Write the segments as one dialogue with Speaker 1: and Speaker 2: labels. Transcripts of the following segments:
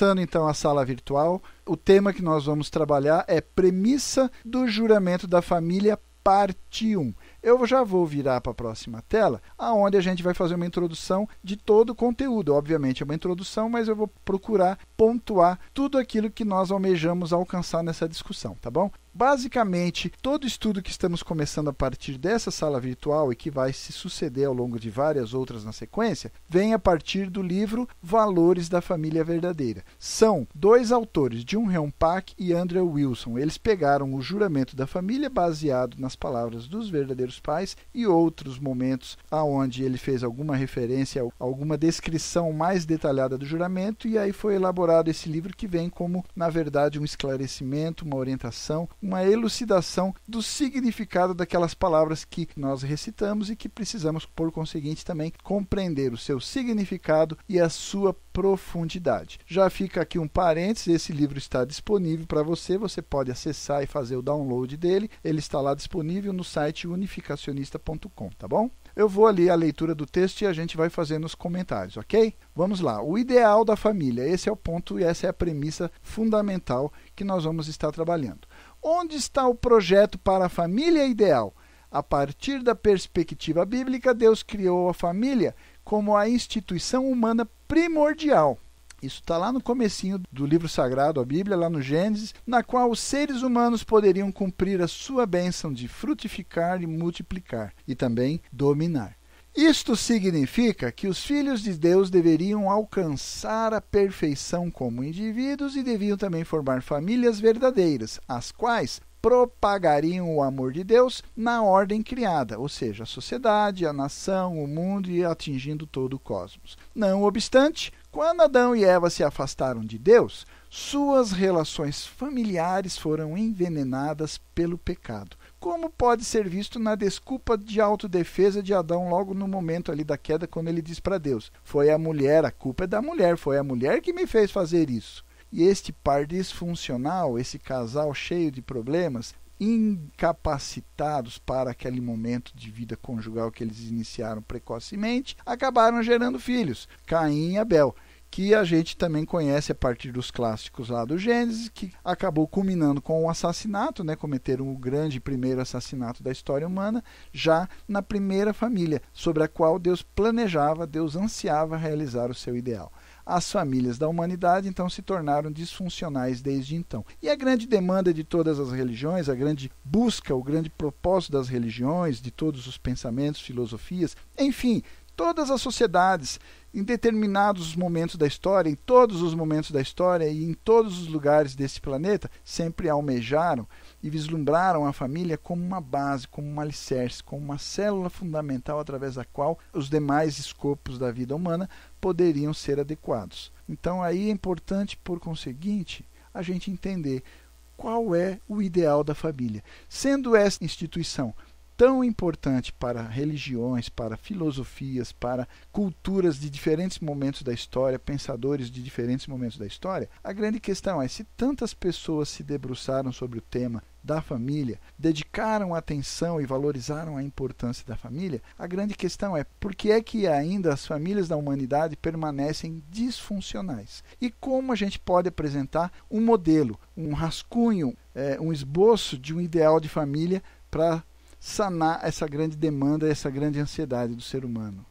Speaker 1: Começando então a sala virtual, o tema que nós vamos trabalhar é premissa do juramento da família, parte 1. Eu já vou virar para a próxima tela, aonde a gente vai fazer uma introdução de todo o conteúdo. Obviamente é uma introdução, mas eu vou procurar pontuar tudo aquilo que nós almejamos alcançar nessa discussão, tá bom? Basicamente, todo estudo que estamos começando a partir dessa sala virtual e que vai se suceder ao longo de várias outras na sequência, vem a partir do livro Valores da Família Verdadeira. São dois autores, John Pak e Andrew Wilson. Eles pegaram o juramento da família baseado nas palavras dos verdadeiros pais e outros momentos aonde ele fez alguma referência, alguma descrição mais detalhada do juramento e aí foi elaborado esse livro que vem como, na verdade, um esclarecimento, uma orientação, uma elucidação do significado daquelas palavras que nós recitamos e que precisamos, por conseguinte, também compreender o seu significado e a sua profundidade. Já fica aqui um parênteses: esse livro está disponível para você, você pode acessar e fazer o download dele. Ele está lá disponível no site unificacionista.com, tá bom? Eu vou ali a leitura do texto e a gente vai fazendo os comentários, ok? Vamos lá. O ideal da família. Esse é o ponto e essa é a premissa fundamental que nós vamos estar trabalhando. Onde está o projeto para a família ideal? A partir da perspectiva bíblica, Deus criou a família como a instituição humana primordial. Isso está lá no comecinho do livro sagrado, a Bíblia, lá no Gênesis, na qual os seres humanos poderiam cumprir a sua bênção de frutificar e multiplicar, e também dominar. Isto significa que os filhos de Deus deveriam alcançar a perfeição como indivíduos e deviam também formar famílias verdadeiras, as quais propagariam o amor de Deus na ordem criada, ou seja, a sociedade, a nação, o mundo e atingindo todo o cosmos. Não obstante, quando Adão e Eva se afastaram de Deus, suas relações familiares foram envenenadas pelo pecado como pode ser visto na desculpa de autodefesa de Adão logo no momento ali da queda, quando ele diz para Deus: Foi a mulher, a culpa é da mulher, foi a mulher que me fez fazer isso. E este par disfuncional, esse casal cheio de problemas, incapacitados para aquele momento de vida conjugal que eles iniciaram precocemente, acabaram gerando filhos, Caim e Abel que a gente também conhece a partir dos clássicos lá do Gênesis, que acabou culminando com o assassinato, né? cometeram o grande primeiro assassinato da história humana, já na primeira família, sobre a qual Deus planejava, Deus ansiava realizar o seu ideal. As famílias da humanidade então se tornaram disfuncionais desde então. E a grande demanda de todas as religiões, a grande busca, o grande propósito das religiões, de todos os pensamentos, filosofias, enfim, todas as sociedades em determinados momentos da história, em todos os momentos da história e em todos os lugares desse planeta, sempre almejaram e vislumbraram a família como uma base, como um alicerce, como uma célula fundamental através da qual os demais escopos da vida humana poderiam ser adequados. Então aí é importante, por conseguinte, a gente entender qual é o ideal da família. Sendo essa instituição tão importante para religiões, para filosofias, para culturas de diferentes momentos da história, pensadores de diferentes momentos da história, a grande questão é se tantas pessoas se debruçaram sobre o tema da família, dedicaram atenção e valorizaram a importância da família, a grande questão é por que é que ainda as famílias da humanidade permanecem disfuncionais? E como a gente pode apresentar um modelo, um rascunho, é, um esboço de um ideal de família para sanar essa grande demanda, essa grande ansiedade do ser humano.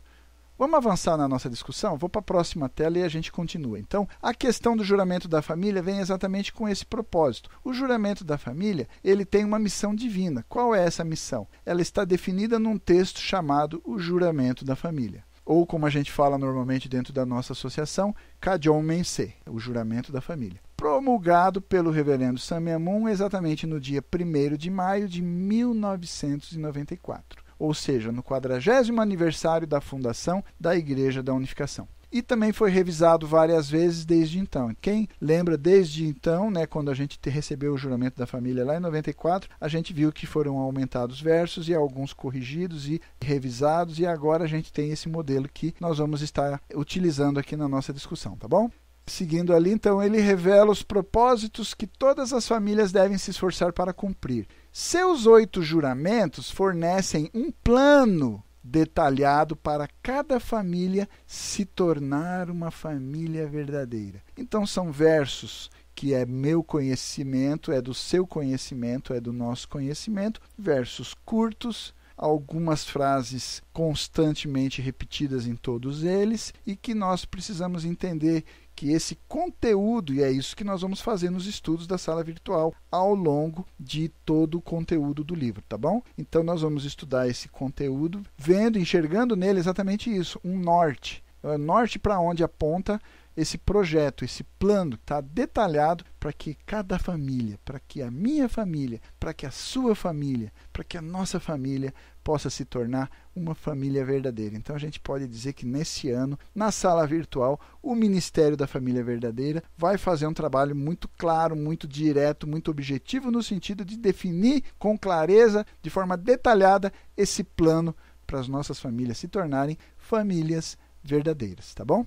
Speaker 1: Vamos avançar na nossa discussão? Vou para a próxima tela e a gente continua. Então, a questão do juramento da família vem exatamente com esse propósito. O juramento da família, ele tem uma missão divina. Qual é essa missão? Ela está definida num texto chamado o juramento da família. Ou como a gente fala normalmente dentro da nossa associação, Kajon Mense, o juramento da família promulgado pelo reverendo Samia Moon exatamente no dia 1 de maio de 1994, ou seja, no 40 aniversário da fundação da Igreja da Unificação e também foi revisado várias vezes desde então. Quem lembra desde então, né, quando a gente recebeu o juramento da família lá em 94, a gente viu que foram aumentados versos e alguns corrigidos e revisados e agora a gente tem esse modelo que nós vamos estar utilizando aqui na nossa discussão, tá bom? Seguindo ali, então, ele revela os propósitos que todas as famílias devem se esforçar para cumprir. Seus oito juramentos fornecem um plano detalhado para cada família se tornar uma família verdadeira. Então são versos que é meu conhecimento, é do seu conhecimento, é do nosso conhecimento, versos curtos, algumas frases constantemente repetidas em todos eles e que nós precisamos entender que esse conteúdo, e é isso que nós vamos fazer nos estudos da sala virtual ao longo de todo o conteúdo do livro, tá bom? Então nós vamos estudar esse conteúdo, vendo, enxergando nele exatamente isso, um norte. É norte para onde aponta esse projeto, esse plano está detalhado para que cada família, para que a minha família, para que a sua família, para que a nossa família possa se tornar uma família verdadeira. Então a gente pode dizer que nesse ano, na sala virtual, o Ministério da Família Verdadeira vai fazer um trabalho muito claro, muito direto, muito objetivo no sentido de definir com clareza, de forma detalhada, esse plano para as nossas famílias se tornarem famílias verdadeiras, tá bom?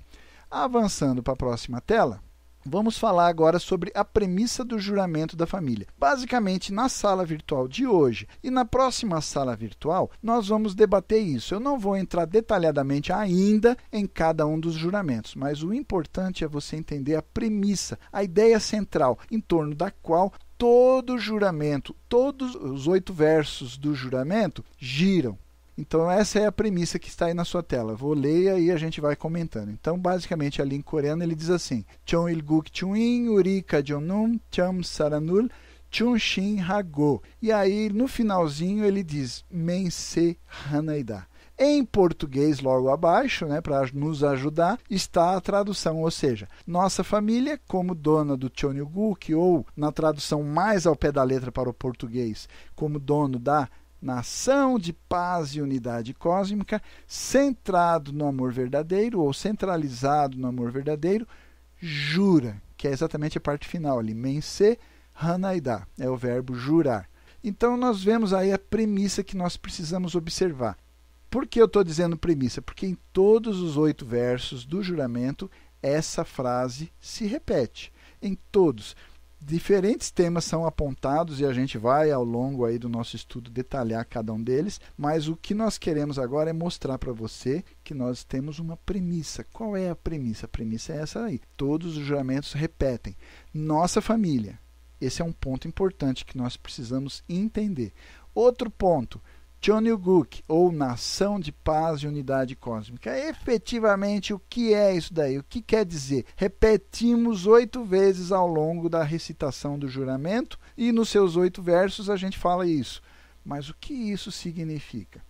Speaker 1: Avançando para a próxima tela, vamos falar agora sobre a premissa do juramento da família. Basicamente, na sala virtual de hoje e na próxima sala virtual, nós vamos debater isso. Eu não vou entrar detalhadamente ainda em cada um dos juramentos, mas o importante é você entender a premissa, a ideia central em torno da qual todo juramento, todos os oito versos do juramento giram. Então, essa é a premissa que está aí na sua tela. Vou ler e a gente vai comentando. Então, basicamente, ali em coreano ele diz assim: Chon ilguk chuin urika jonum cham saranul chun shin hago. E aí, no finalzinho, ele diz mense hanaida. Em português, logo abaixo, né, para nos ajudar, está a tradução, ou seja, nossa família, como dona do Chonyuguk, ou na tradução mais ao pé da letra para o português, como dono da nação de paz e unidade cósmica, centrado no amor verdadeiro ou centralizado no amor verdadeiro, jura, que é exatamente a parte final ali, mense hanaida, é o verbo jurar. Então nós vemos aí a premissa que nós precisamos observar. Por que eu estou dizendo premissa? Porque em todos os oito versos do juramento essa frase se repete. Em todos diferentes temas são apontados e a gente vai ao longo aí do nosso estudo detalhar cada um deles, mas o que nós queremos agora é mostrar para você que nós temos uma premissa. Qual é a premissa? A premissa é essa aí. Todos os juramentos repetem. Nossa família. Esse é um ponto importante que nós precisamos entender. Outro ponto, Chonyuguk, ou Nação de Paz e Unidade Cósmica. Efetivamente, o que é isso daí? O que quer dizer? Repetimos oito vezes ao longo da recitação do juramento e nos seus oito versos a gente fala isso. Mas o que isso significa?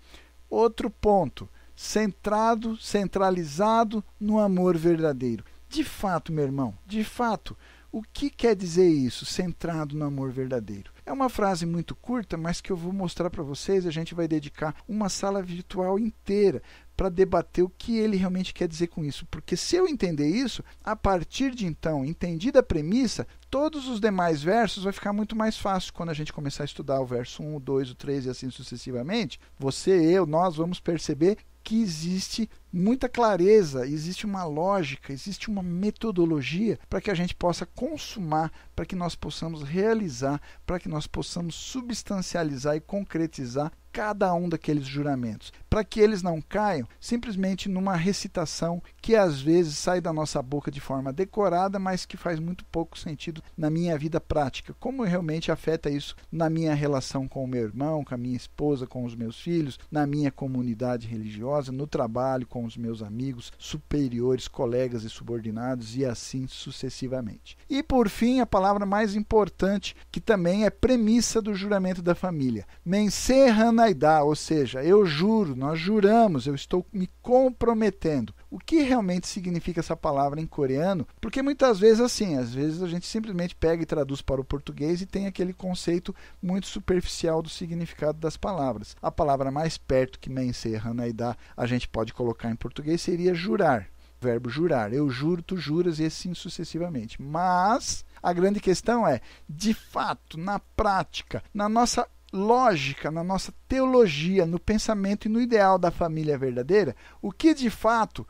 Speaker 1: Outro ponto, centrado, centralizado no amor verdadeiro. De fato, meu irmão, de fato, o que quer dizer isso, centrado no amor verdadeiro? É uma frase muito curta, mas que eu vou mostrar para vocês. A gente vai dedicar uma sala virtual inteira para debater o que ele realmente quer dizer com isso. Porque se eu entender isso, a partir de então, entendida a premissa, todos os demais versos vai ficar muito mais fácil quando a gente começar a estudar o verso 1, o 2, o 3 e assim sucessivamente. Você, eu, nós vamos perceber que existe muita clareza, existe uma lógica, existe uma metodologia para que a gente possa consumar, para que nós possamos realizar, para que nós possamos substancializar e concretizar cada um daqueles juramentos, para que eles não caiam simplesmente numa recitação que às vezes sai da nossa boca de forma decorada, mas que faz muito pouco sentido na minha vida prática. Como realmente afeta isso na minha relação com o meu irmão, com a minha esposa, com os meus filhos, na minha comunidade religiosa, no trabalho, com os meus amigos, superiores, colegas e subordinados e assim sucessivamente. E por fim, a palavra mais importante, que também é premissa do juramento da família, menserrana Naidá, ou seja, eu juro, nós juramos, eu estou me comprometendo. O que realmente significa essa palavra em coreano? Porque muitas vezes assim, às vezes a gente simplesmente pega e traduz para o português e tem aquele conceito muito superficial do significado das palavras. A palavra mais perto que Mense Hanaidá a gente pode colocar em português seria jurar. Verbo jurar. Eu juro, tu juras e assim sucessivamente. Mas a grande questão é, de fato, na prática, na nossa lógica, na nossa teologia, no pensamento e no ideal da família verdadeira, o que de fato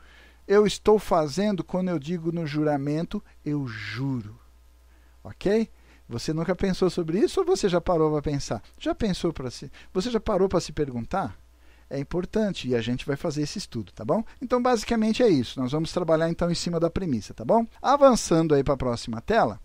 Speaker 1: eu estou fazendo quando eu digo no juramento, eu juro. Ok? Você nunca pensou sobre isso ou você já parou para pensar? Já pensou para si? Você já parou para se perguntar? é importante e a gente vai fazer esse estudo, tá bom? Então, basicamente é isso. Nós vamos trabalhar então em cima da premissa, tá bom? Avançando aí para a próxima tela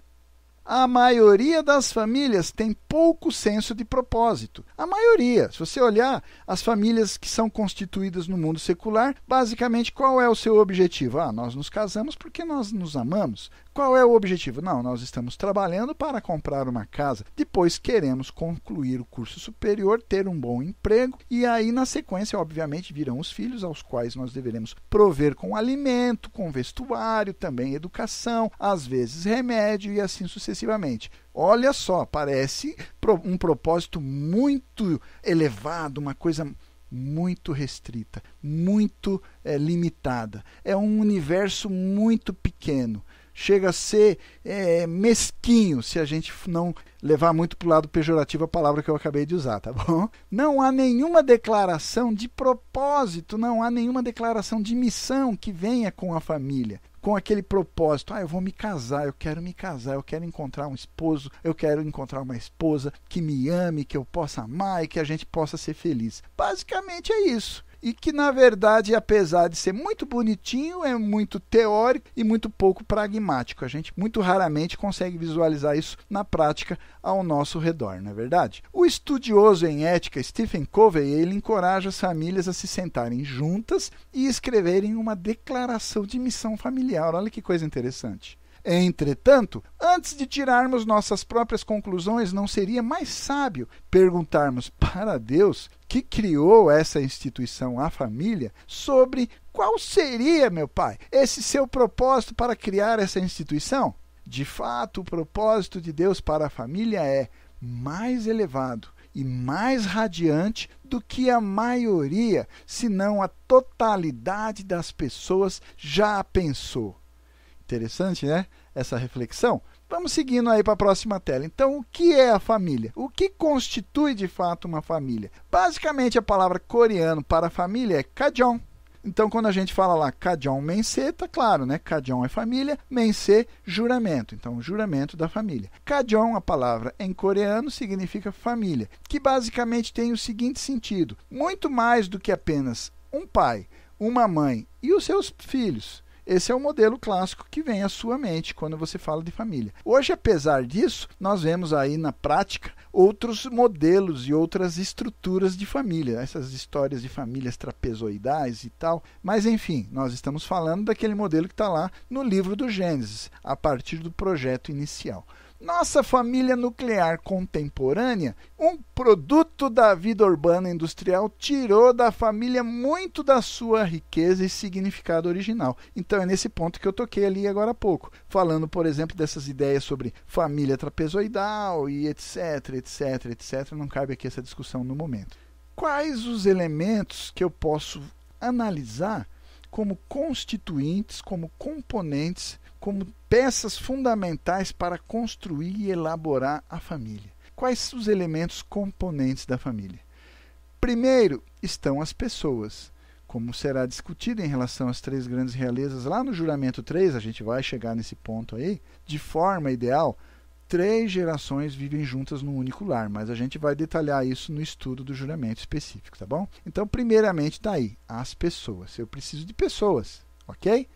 Speaker 1: a maioria das famílias tem pouco senso de propósito. A maioria, se você olhar as famílias que são constituídas no mundo secular, basicamente qual é o seu objetivo? Ah, nós nos casamos porque nós nos amamos. Qual é o objetivo? Não, nós estamos trabalhando para comprar uma casa. Depois queremos concluir o curso superior, ter um bom emprego e aí na sequência, obviamente, virão os filhos aos quais nós deveremos prover com alimento, com vestuário, também educação, às vezes remédio e assim sucessivamente. Olha só, parece um propósito muito elevado, uma coisa muito restrita, muito é, limitada. É um universo muito pequeno chega a ser é, mesquinho se a gente não levar muito para o lado pejorativo a palavra que eu acabei de usar, tá bom? Não há nenhuma declaração de propósito, não há nenhuma declaração de missão que venha com a família. Com aquele propósito, ah, eu vou me casar, eu quero me casar, eu quero encontrar um esposo, eu quero encontrar uma esposa que me ame, que eu possa amar e que a gente possa ser feliz. Basicamente é isso e que na verdade, apesar de ser muito bonitinho, é muito teórico e muito pouco pragmático. A gente muito raramente consegue visualizar isso na prática ao nosso redor, não é verdade? O estudioso em ética Stephen Covey, ele encoraja as famílias a se sentarem juntas e escreverem uma declaração de missão familiar. Olha que coisa interessante. Entretanto, antes de tirarmos nossas próprias conclusões, não seria mais sábio perguntarmos para Deus, que criou essa instituição, a família, sobre qual seria, meu pai, esse seu propósito para criar essa instituição? De fato, o propósito de Deus para a família é mais elevado e mais radiante do que a maioria, se não a totalidade das pessoas já pensou. Interessante, né? Essa reflexão. Vamos seguindo aí para a próxima tela. Então, o que é a família? O que constitui de fato uma família? Basicamente, a palavra coreano para família é kajon. Então, quando a gente fala lá kajon mense, tá claro, né? Kajon é família, mense, juramento. Então, juramento da família. Kajon, a palavra em coreano, significa família, que basicamente tem o seguinte sentido: muito mais do que apenas um pai, uma mãe e os seus filhos esse é o modelo clássico que vem à sua mente quando você fala de família. Hoje, apesar disso, nós vemos aí na prática outros modelos e outras estruturas de família, essas histórias de famílias trapezoidais e tal. Mas enfim, nós estamos falando daquele modelo que está lá no livro do Gênesis, a partir do projeto inicial. Nossa família nuclear contemporânea, um produto da vida urbana industrial, tirou da família muito da sua riqueza e significado original. Então é nesse ponto que eu toquei ali agora há pouco, falando, por exemplo, dessas ideias sobre família trapezoidal e etc, etc, etc. Não cabe aqui essa discussão no momento. Quais os elementos que eu posso analisar como constituintes, como componentes como peças fundamentais para construir e elaborar a família. Quais os elementos componentes da família? Primeiro estão as pessoas. Como será discutido em relação às três grandes realezas lá no juramento 3, a gente vai chegar nesse ponto aí, de forma ideal, três gerações vivem juntas num único lar, mas a gente vai detalhar isso no estudo do juramento específico, tá bom? Então, primeiramente, está aí, as pessoas. Eu preciso de pessoas, ok?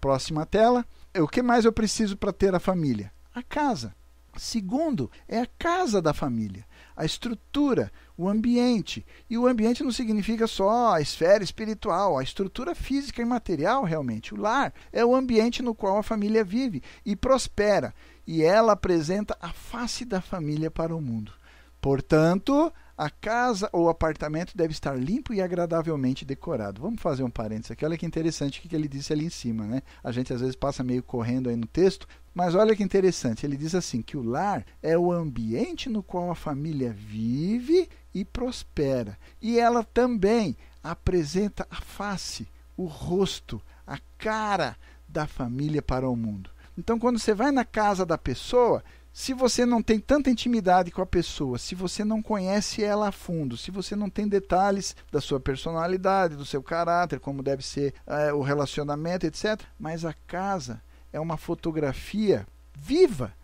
Speaker 1: Próxima tela. O que mais eu preciso para ter a família? A casa. Segundo, é a casa da família, a estrutura, o ambiente. E o ambiente não significa só a esfera espiritual, a estrutura física e material, realmente. O lar é o ambiente no qual a família vive e prospera, e ela apresenta a face da família para o mundo. Portanto, a casa ou apartamento deve estar limpo e agradavelmente decorado. Vamos fazer um parênteses aqui. Olha que interessante o que ele disse ali em cima. Né? A gente às vezes passa meio correndo aí no texto, mas olha que interessante. Ele diz assim: que o lar é o ambiente no qual a família vive e prospera. E ela também apresenta a face, o rosto, a cara da família para o mundo. Então, quando você vai na casa da pessoa, se você não tem tanta intimidade com a pessoa, se você não conhece ela a fundo, se você não tem detalhes da sua personalidade, do seu caráter, como deve ser é, o relacionamento, etc. Mas a casa é uma fotografia viva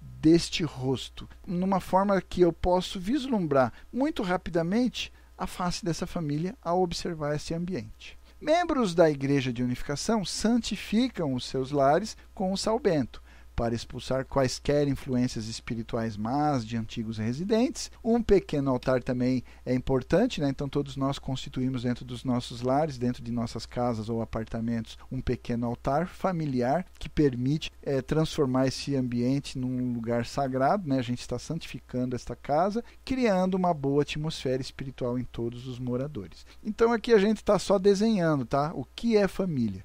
Speaker 1: deste rosto, numa forma que eu posso vislumbrar muito rapidamente a face dessa família ao observar esse ambiente. Membros da Igreja de Unificação santificam os seus lares com o sal bento para expulsar quaisquer influências espirituais más de antigos residentes. Um pequeno altar também é importante, né? então todos nós constituímos dentro dos nossos lares, dentro de nossas casas ou apartamentos, um pequeno altar familiar que permite é, transformar esse ambiente num lugar sagrado. Né? A gente está santificando esta casa, criando uma boa atmosfera espiritual em todos os moradores. Então aqui a gente está só desenhando, tá? O que é família?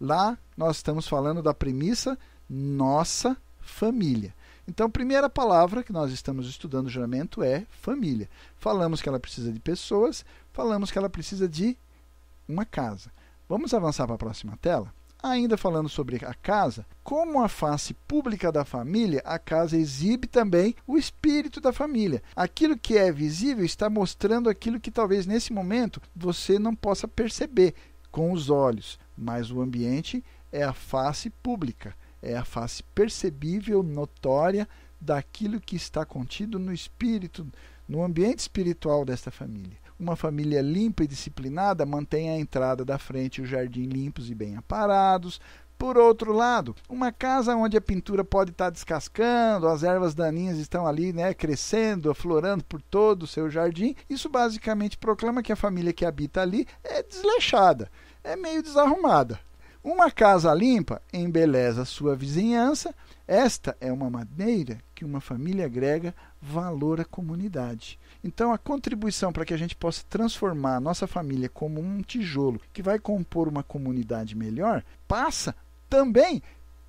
Speaker 1: Lá nós estamos falando da premissa nossa família. Então, a primeira palavra que nós estamos estudando juramento é família. Falamos que ela precisa de pessoas, falamos que ela precisa de uma casa. Vamos avançar para a próxima tela? Ainda falando sobre a casa, como a face pública da família, a casa exibe também o espírito da família. Aquilo que é visível está mostrando aquilo que talvez nesse momento você não possa perceber com os olhos, mas o ambiente é a face pública é a face percebível, notória daquilo que está contido no espírito, no ambiente espiritual desta família. Uma família limpa e disciplinada mantém a entrada da frente e o jardim limpos e bem aparados. Por outro lado, uma casa onde a pintura pode estar descascando, as ervas daninhas estão ali, né, crescendo, aflorando por todo o seu jardim, isso basicamente proclama que a família que habita ali é desleixada, é meio desarrumada. Uma casa limpa embeleza sua vizinhança. Esta é uma maneira que uma família agrega valor à comunidade. Então, a contribuição para que a gente possa transformar a nossa família como um tijolo que vai compor uma comunidade melhor passa também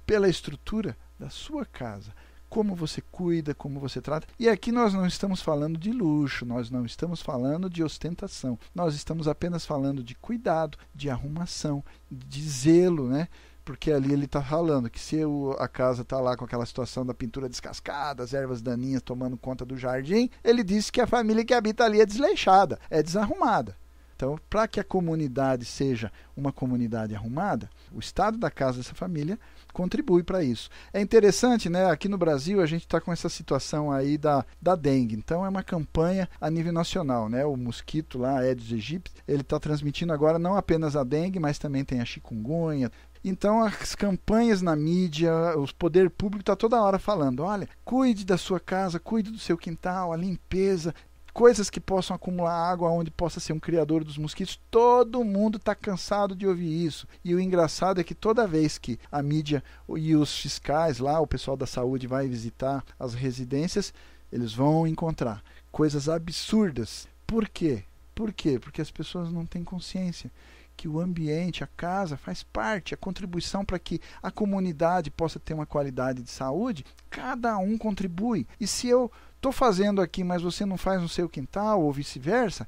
Speaker 1: pela estrutura da sua casa como você cuida, como você trata. E aqui nós não estamos falando de luxo, nós não estamos falando de ostentação. Nós estamos apenas falando de cuidado, de arrumação, de zelo, né? Porque ali ele está falando que se a casa está lá com aquela situação da pintura descascada, as ervas daninhas tomando conta do jardim, ele disse que a família que habita ali é desleixada, é desarrumada. Então, para que a comunidade seja uma comunidade arrumada, o estado da casa dessa família contribui para isso. É interessante, né? Aqui no Brasil a gente está com essa situação aí da, da dengue. Então é uma campanha a nível nacional, né? O mosquito lá, Aedes aegypti, ele está transmitindo agora não apenas a dengue, mas também tem a chikungunya, então, as campanhas na mídia, o poder público está toda hora falando: olha, cuide da sua casa, cuide do seu quintal, a limpeza coisas que possam acumular água onde possa ser um criador dos mosquitos. Todo mundo está cansado de ouvir isso. E o engraçado é que toda vez que a mídia e os fiscais lá, o pessoal da saúde vai visitar as residências, eles vão encontrar coisas absurdas. Por quê? Por quê? Porque as pessoas não têm consciência que o ambiente, a casa, faz parte, a contribuição para que a comunidade possa ter uma qualidade de saúde, cada um contribui. E se eu estou fazendo aqui, mas você não faz no seu quintal ou vice-versa,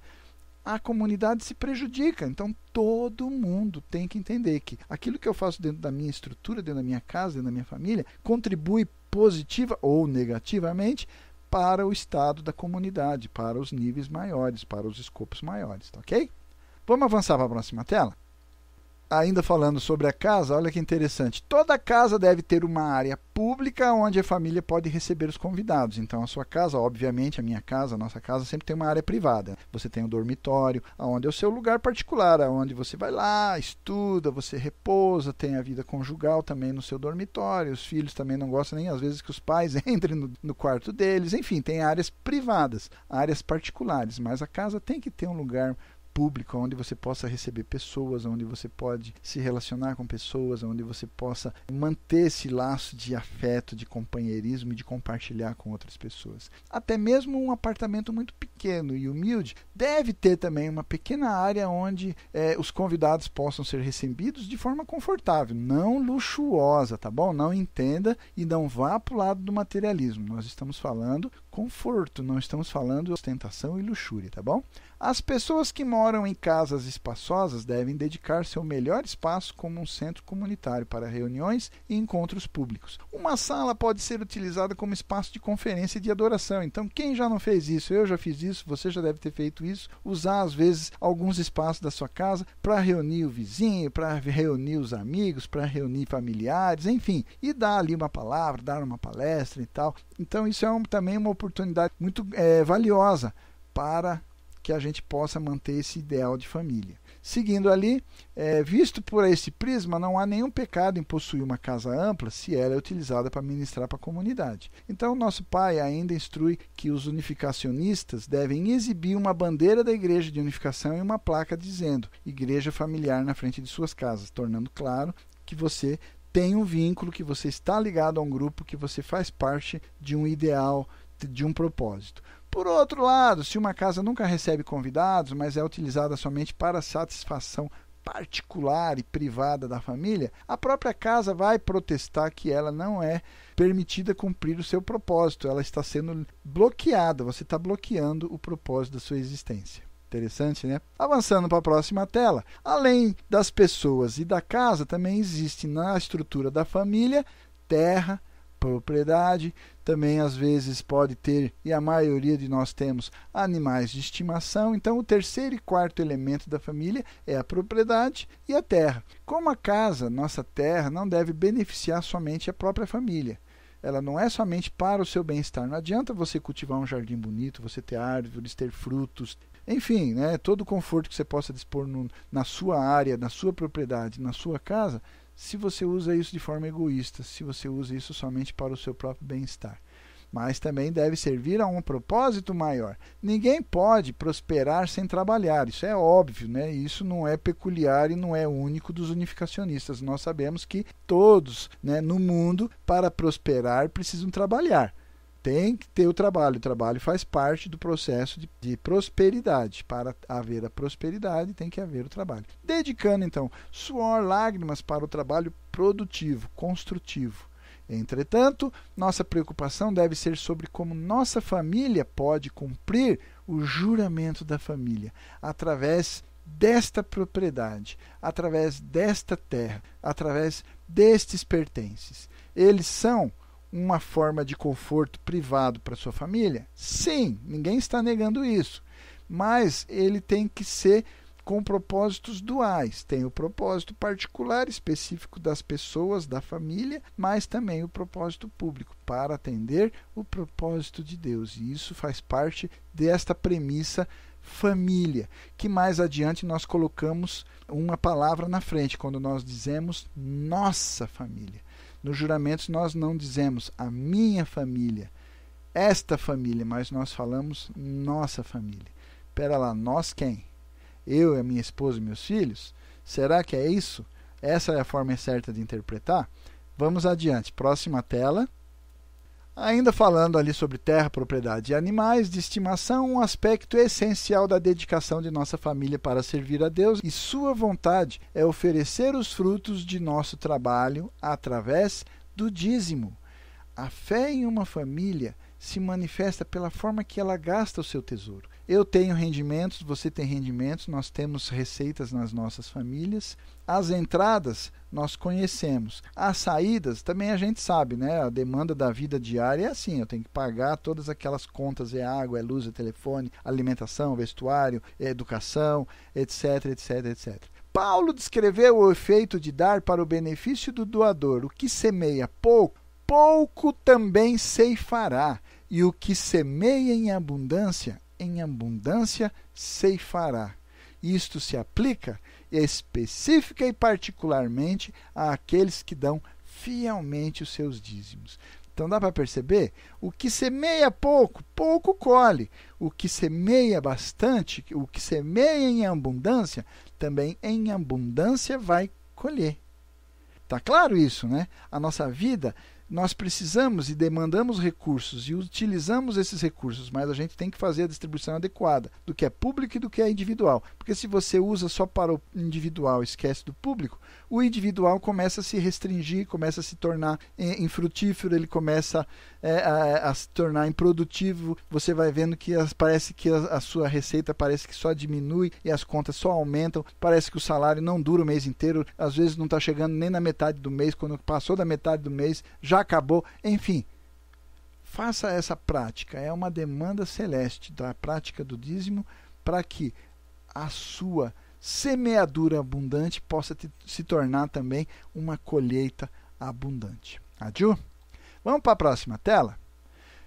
Speaker 1: a comunidade se prejudica. Então todo mundo tem que entender que aquilo que eu faço dentro da minha estrutura, dentro da minha casa, dentro da minha família, contribui positiva ou negativamente para o estado da comunidade, para os níveis maiores, para os escopos maiores, tá ok? Vamos avançar para a próxima tela? Ainda falando sobre a casa, olha que interessante. Toda casa deve ter uma área pública onde a família pode receber os convidados. Então, a sua casa, obviamente, a minha casa, a nossa casa, sempre tem uma área privada. Você tem o um dormitório, onde é o seu lugar particular, onde você vai lá, estuda, você repousa, tem a vida conjugal também no seu dormitório. Os filhos também não gostam nem às vezes que os pais entrem no, no quarto deles. Enfim, tem áreas privadas, áreas particulares. Mas a casa tem que ter um lugar público, onde você possa receber pessoas, onde você pode se relacionar com pessoas, onde você possa manter esse laço de afeto, de companheirismo e de compartilhar com outras pessoas. Até mesmo um apartamento muito pequeno e humilde deve ter também uma pequena área onde é, os convidados possam ser recebidos de forma confortável, não luxuosa, tá bom? Não entenda e não vá para o lado do materialismo. Nós estamos falando conforto, não estamos falando ostentação e luxúria, tá bom? As pessoas que moram em casas espaçosas devem dedicar seu melhor espaço como um centro comunitário para reuniões e encontros públicos. Uma sala pode ser utilizada como espaço de conferência e de adoração. Então, quem já não fez isso? Eu já fiz isso, você já deve ter feito isso. Usar, às vezes, alguns espaços da sua casa para reunir o vizinho, para reunir os amigos, para reunir familiares, enfim, e dar ali uma palavra, dar uma palestra e tal. Então, isso é um, também uma oportunidade muito é, valiosa para que a gente possa manter esse ideal de família. Seguindo ali, é, visto por esse prisma, não há nenhum pecado em possuir uma casa ampla se ela é utilizada para ministrar para a comunidade. Então, nosso pai ainda instrui que os unificacionistas devem exibir uma bandeira da igreja de unificação e uma placa dizendo igreja familiar na frente de suas casas, tornando claro que você tem um vínculo, que você está ligado a um grupo, que você faz parte de um ideal, de um propósito. Por outro lado, se uma casa nunca recebe convidados, mas é utilizada somente para satisfação particular e privada da família, a própria casa vai protestar que ela não é permitida cumprir o seu propósito, ela está sendo bloqueada, você está bloqueando o propósito da sua existência. Interessante, né? Avançando para a próxima tela. Além das pessoas e da casa, também existe na estrutura da família terra, propriedade, também às vezes pode ter, e a maioria de nós temos, animais de estimação. Então, o terceiro e quarto elemento da família é a propriedade e a terra. Como a casa, nossa terra, não deve beneficiar somente a própria família. Ela não é somente para o seu bem-estar. Não adianta você cultivar um jardim bonito, você ter árvores, ter frutos, enfim, né, todo o conforto que você possa dispor no, na sua área, na sua propriedade, na sua casa, se você usa isso de forma egoísta, se você usa isso somente para o seu próprio bem-estar. Mas também deve servir a um propósito maior. Ninguém pode prosperar sem trabalhar, isso é óbvio, né? Isso não é peculiar e não é único dos unificacionistas. Nós sabemos que todos né, no mundo, para prosperar, precisam trabalhar tem que ter o trabalho. O trabalho faz parte do processo de, de, prosperidade. Para haver a prosperidade, tem que haver o trabalho. Dedicando, então, suor, lágrimas para o trabalho produtivo, construtivo. Entretanto, nossa preocupação deve ser sobre como nossa família pode cumprir o juramento da família através desta propriedade, através desta terra, através destes pertences. Eles são uma forma de conforto privado para sua família? Sim, ninguém está negando isso. Mas ele tem que ser com propósitos duais. Tem o propósito particular específico das pessoas, da família, mas também o propósito público, para atender o propósito de Deus. E isso faz parte desta premissa família, que mais adiante nós colocamos uma palavra na frente, quando nós dizemos nossa família. Nos juramentos nós não dizemos a minha família, esta família, mas nós falamos nossa família. Pera lá, nós quem? Eu a minha esposa e meus filhos? Será que é isso? Essa é a forma certa de interpretar? Vamos adiante. Próxima tela. Ainda falando ali sobre terra, propriedade e animais de estimação, um aspecto essencial da dedicação de nossa família para servir a Deus e sua vontade é oferecer os frutos de nosso trabalho através do dízimo. A fé em uma família se manifesta pela forma que ela gasta o seu tesouro. Eu tenho rendimentos, você tem rendimentos, nós temos receitas nas nossas famílias. As entradas nós conhecemos. As saídas também a gente sabe, né? A demanda da vida diária é assim, eu tenho que pagar todas aquelas contas, é água, é luz, é telefone, alimentação, vestuário, é educação, etc, etc, etc. Paulo descreveu o efeito de dar para o benefício do doador. O que semeia pouco, pouco também ceifará, e o que semeia em abundância, em abundância ceifará. Isto se aplica específica e particularmente àqueles que dão fielmente os seus dízimos. Então dá para perceber? O que semeia pouco, pouco colhe. O que semeia bastante, o que semeia em abundância, também em abundância vai colher. Tá claro isso, né? A nossa vida nós precisamos e demandamos recursos e utilizamos esses recursos, mas a gente tem que fazer a distribuição adequada do que é público e do que é individual. Porque se você usa só para o individual e esquece do público, o individual começa a se restringir, começa a se tornar infrutífero, ele começa é, a, a, se tornar improdutivo. Você vai vendo que as, parece que a, a sua receita parece que só diminui e as contas só aumentam. Parece que o salário não dura o mês inteiro, às vezes não está chegando nem na metade do mês. Quando passou da metade do mês, já acabou. Enfim, faça essa prática. É uma demanda celeste da prática do dízimo para que a sua semeadura abundante possa te, se tornar também uma colheita abundante. Adiu? Vamos para a próxima tela?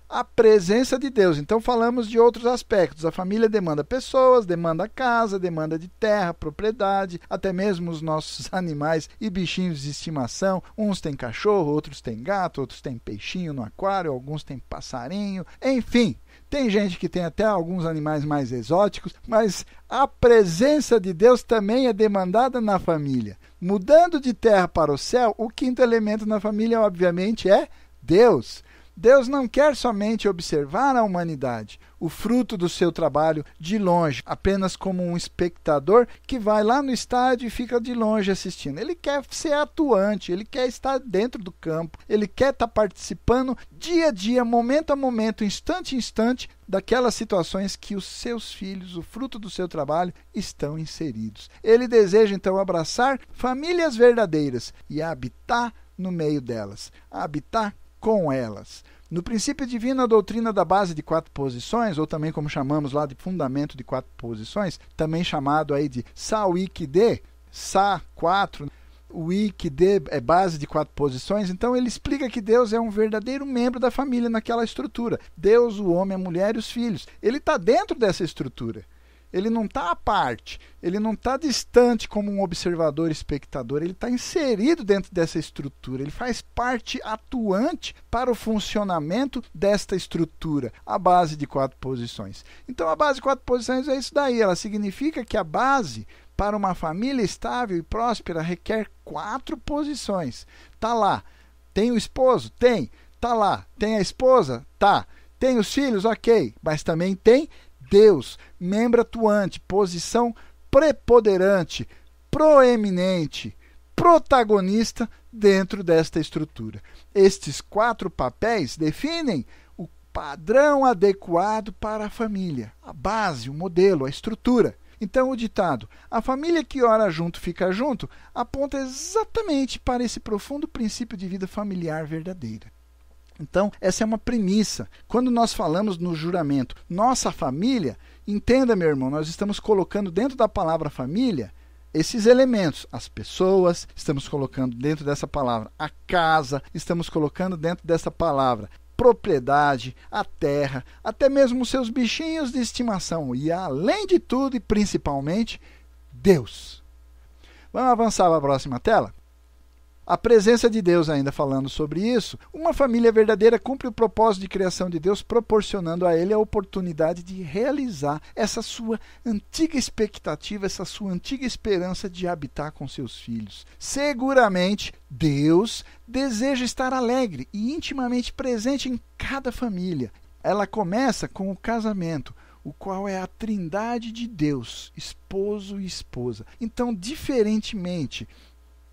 Speaker 1: a presença de Deus. Então falamos de outros aspectos. A família demanda pessoas, demanda casa, demanda de terra, propriedade, até mesmo os nossos animais e bichinhos de estimação. Uns têm cachorro, outros têm gato, outros têm peixinho no aquário, alguns têm passarinho, enfim. Tem gente que tem até alguns animais mais exóticos, mas a presença de Deus também é demandada na família. Mudando de terra para o céu, o quinto elemento na família, obviamente, é Deus. Deus não quer somente observar a humanidade, o fruto do seu trabalho de longe, apenas como um espectador que vai lá no estádio e fica de longe assistindo. Ele quer ser atuante, ele quer estar dentro do campo, ele quer estar participando dia a dia, momento a momento, instante a instante, daquelas situações que os seus filhos, o fruto do seu trabalho, estão inseridos. Ele deseja então abraçar famílias verdadeiras e habitar no meio delas, habitar com elas. No princípio divino, a doutrina da base de quatro posições, ou também como chamamos lá de fundamento de quatro posições, também chamado aí de Sa-Wik-D, Sa-4, o Wik-D é base de quatro posições, então ele explica que Deus é um verdadeiro membro da família naquela estrutura. Deus, o homem, a mulher e os filhos. Ele está dentro dessa estrutura ele não está à parte, ele não está distante como um observador espectador, ele está inserido dentro dessa estrutura, ele faz parte atuante para o funcionamento desta estrutura, a base de quatro posições. Então, a base de quatro posições é isso daí, ela significa que a base para uma família estável e próspera requer quatro posições. Tá lá. Tem o esposo? Tem. Tá lá. Tem a esposa? Tá. Tem os filhos? Ok. Mas também tem Deus, membro atuante, posição preponderante, proeminente, protagonista dentro desta estrutura. Estes quatro papéis definem o padrão adequado para a família, a base, o modelo, a estrutura. Então, o ditado, a família que ora junto fica junto, aponta exatamente para esse profundo princípio de vida familiar verdadeira. Então, essa é uma premissa. Quando nós falamos no juramento, nossa família, entenda, meu irmão, nós estamos colocando dentro da palavra família esses elementos, as pessoas, estamos colocando dentro dessa palavra a casa, estamos colocando dentro dessa palavra propriedade, a terra, até mesmo os seus bichinhos de estimação e, além de tudo e principalmente, Deus. Vamos avançar para a próxima tela? A presença de Deus, ainda falando sobre isso, uma família verdadeira cumpre o propósito de criação de Deus, proporcionando a ele a oportunidade de realizar essa sua antiga expectativa, essa sua antiga esperança de habitar com seus filhos. Seguramente, Deus deseja estar alegre e intimamente presente em cada família. Ela começa com o casamento, o qual é a trindade de Deus, esposo e esposa. Então, diferentemente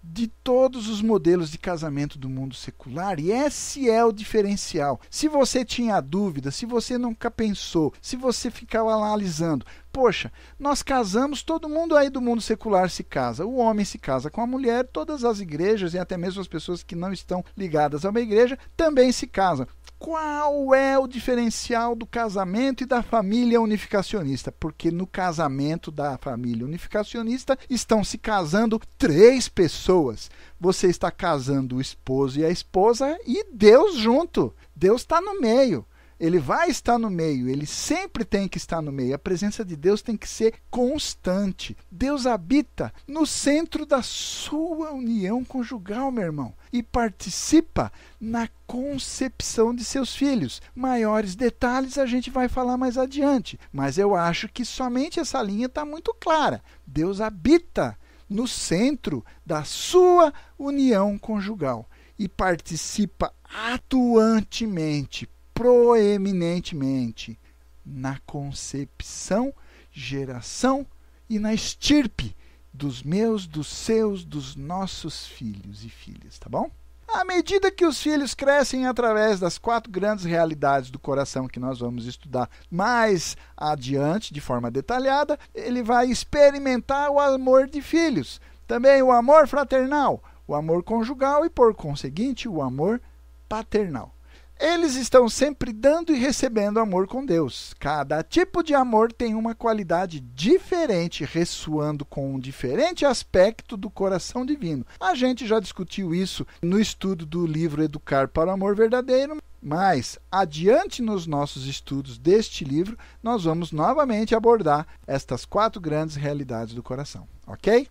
Speaker 1: de todos os modelos de casamento do mundo secular, e esse é o diferencial. Se você tinha dúvida, se você nunca pensou, se você ficava analisando, poxa, nós casamos, todo mundo aí do mundo secular se casa. O homem se casa com a mulher, todas as igrejas e até mesmo as pessoas que não estão ligadas a uma igreja também se casam qual é o diferencial do casamento e da família unificacionista? Porque no casamento da família unificacionista estão se casando três pessoas. Você está casando o esposo e a esposa e Deus junto. Deus está no meio ele vai estar no meio, ele sempre tem que estar no meio. A presença de Deus tem que ser constante. Deus habita no centro da sua união conjugal, meu irmão, e participa na concepção de seus filhos. Maiores detalhes a gente vai falar mais adiante, mas eu acho que somente essa linha está muito clara. Deus habita no centro da sua união conjugal e participa atuantemente, proeminentemente na concepção, geração e na estirpe dos meus, dos seus, dos nossos filhos e filhas, tá bom? À medida que os filhos crescem através das quatro grandes realidades do coração que nós vamos estudar mais adiante, de forma detalhada, ele vai experimentar o amor de filhos, também o amor fraternal, o amor conjugal e, por conseguinte, o amor paternal. Eles estão sempre dando e recebendo amor com Deus. Cada tipo de amor tem uma qualidade diferente, ressoando com um diferente aspecto do coração divino. A gente já discutiu isso no estudo do livro Educar para o Amor Verdadeiro, mas adiante nos nossos estudos deste livro, nós vamos novamente abordar estas quatro grandes realidades do coração, ok?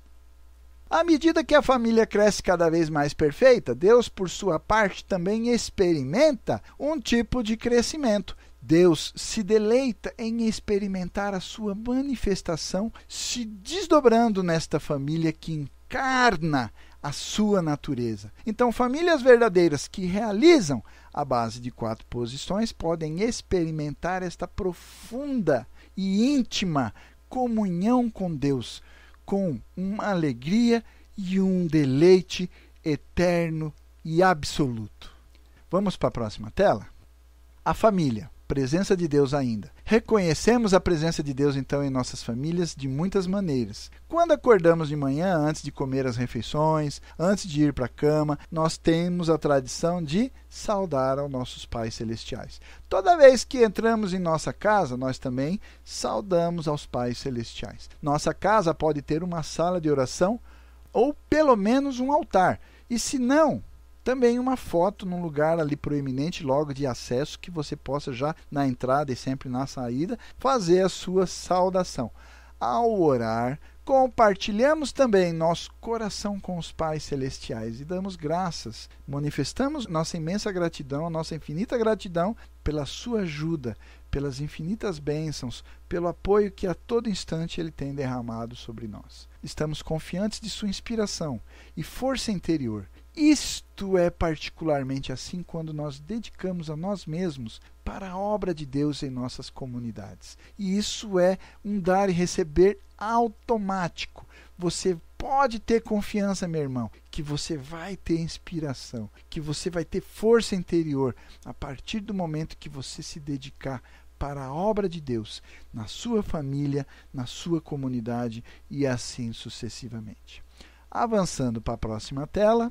Speaker 1: À medida que a família cresce cada vez mais perfeita, Deus, por sua parte, também experimenta um tipo de crescimento. Deus se deleita em experimentar a sua manifestação se desdobrando nesta família que encarna a sua natureza. Então, famílias verdadeiras que realizam a base de quatro posições podem experimentar esta profunda e íntima comunhão com Deus com uma alegria e um deleite eterno e absoluto. Vamos para a próxima tela? A família presença de Deus ainda. Reconhecemos a presença de Deus então em nossas famílias de muitas maneiras. Quando acordamos de manhã, antes de comer as refeições, antes de ir para a cama, nós temos a tradição de saudar aos nossos pais celestiais. Toda vez que entramos em nossa casa, nós também saudamos aos pais celestiais. Nossa casa pode ter uma sala de oração ou pelo menos um altar. E se não, também uma foto num lugar ali proeminente, logo de acesso, que você possa já na entrada e sempre na saída fazer a sua saudação. Ao orar, compartilhamos também nosso coração com os pais celestiais e damos graças, manifestamos nossa imensa gratidão, nossa infinita gratidão pela sua ajuda, pelas infinitas bênçãos, pelo apoio que a todo instante ele tem derramado sobre nós. Estamos confiantes de sua inspiração e força interior isto é particularmente assim quando nós dedicamos a nós mesmos para a obra de Deus em nossas comunidades. E isso é um dar e receber automático. Você pode ter confiança, meu irmão, que você vai ter inspiração, que você vai ter força interior a partir do momento que você se dedicar para a obra de Deus na sua família, na sua comunidade e assim sucessivamente. Avançando para a próxima tela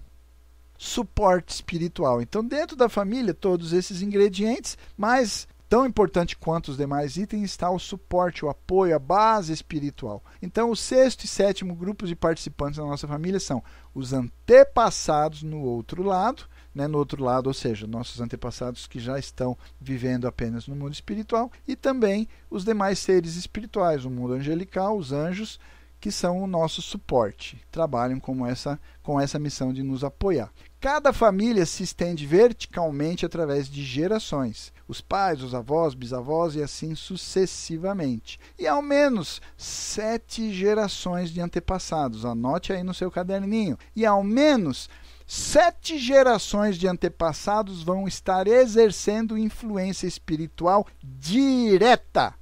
Speaker 1: suporte espiritual. Então, dentro da família, todos esses ingredientes, mas tão importante quanto os demais itens está o suporte, o apoio, a base espiritual. Então, o sexto e sétimo grupos de participantes da nossa família são os antepassados no outro lado, né, no outro lado, ou seja, nossos antepassados que já estão vivendo apenas no mundo espiritual, e também os demais seres espirituais, o mundo angelical, os anjos, que são o nosso suporte, trabalham com essa, com essa missão de nos apoiar. Cada família se estende verticalmente através de gerações, os pais, os avós, bisavós e assim sucessivamente. E ao menos sete gerações de antepassados, anote aí no seu caderninho. E ao menos sete gerações de antepassados vão estar exercendo influência espiritual direta,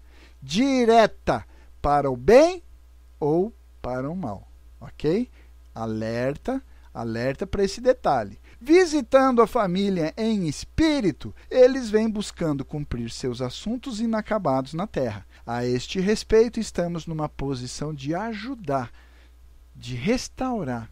Speaker 1: direta para o bem ou para o mal, ok? Alerta, alerta para esse detalhe. Visitando a família em espírito, eles vêm buscando cumprir seus assuntos inacabados na terra. A este respeito, estamos numa posição de ajudar, de restaurar,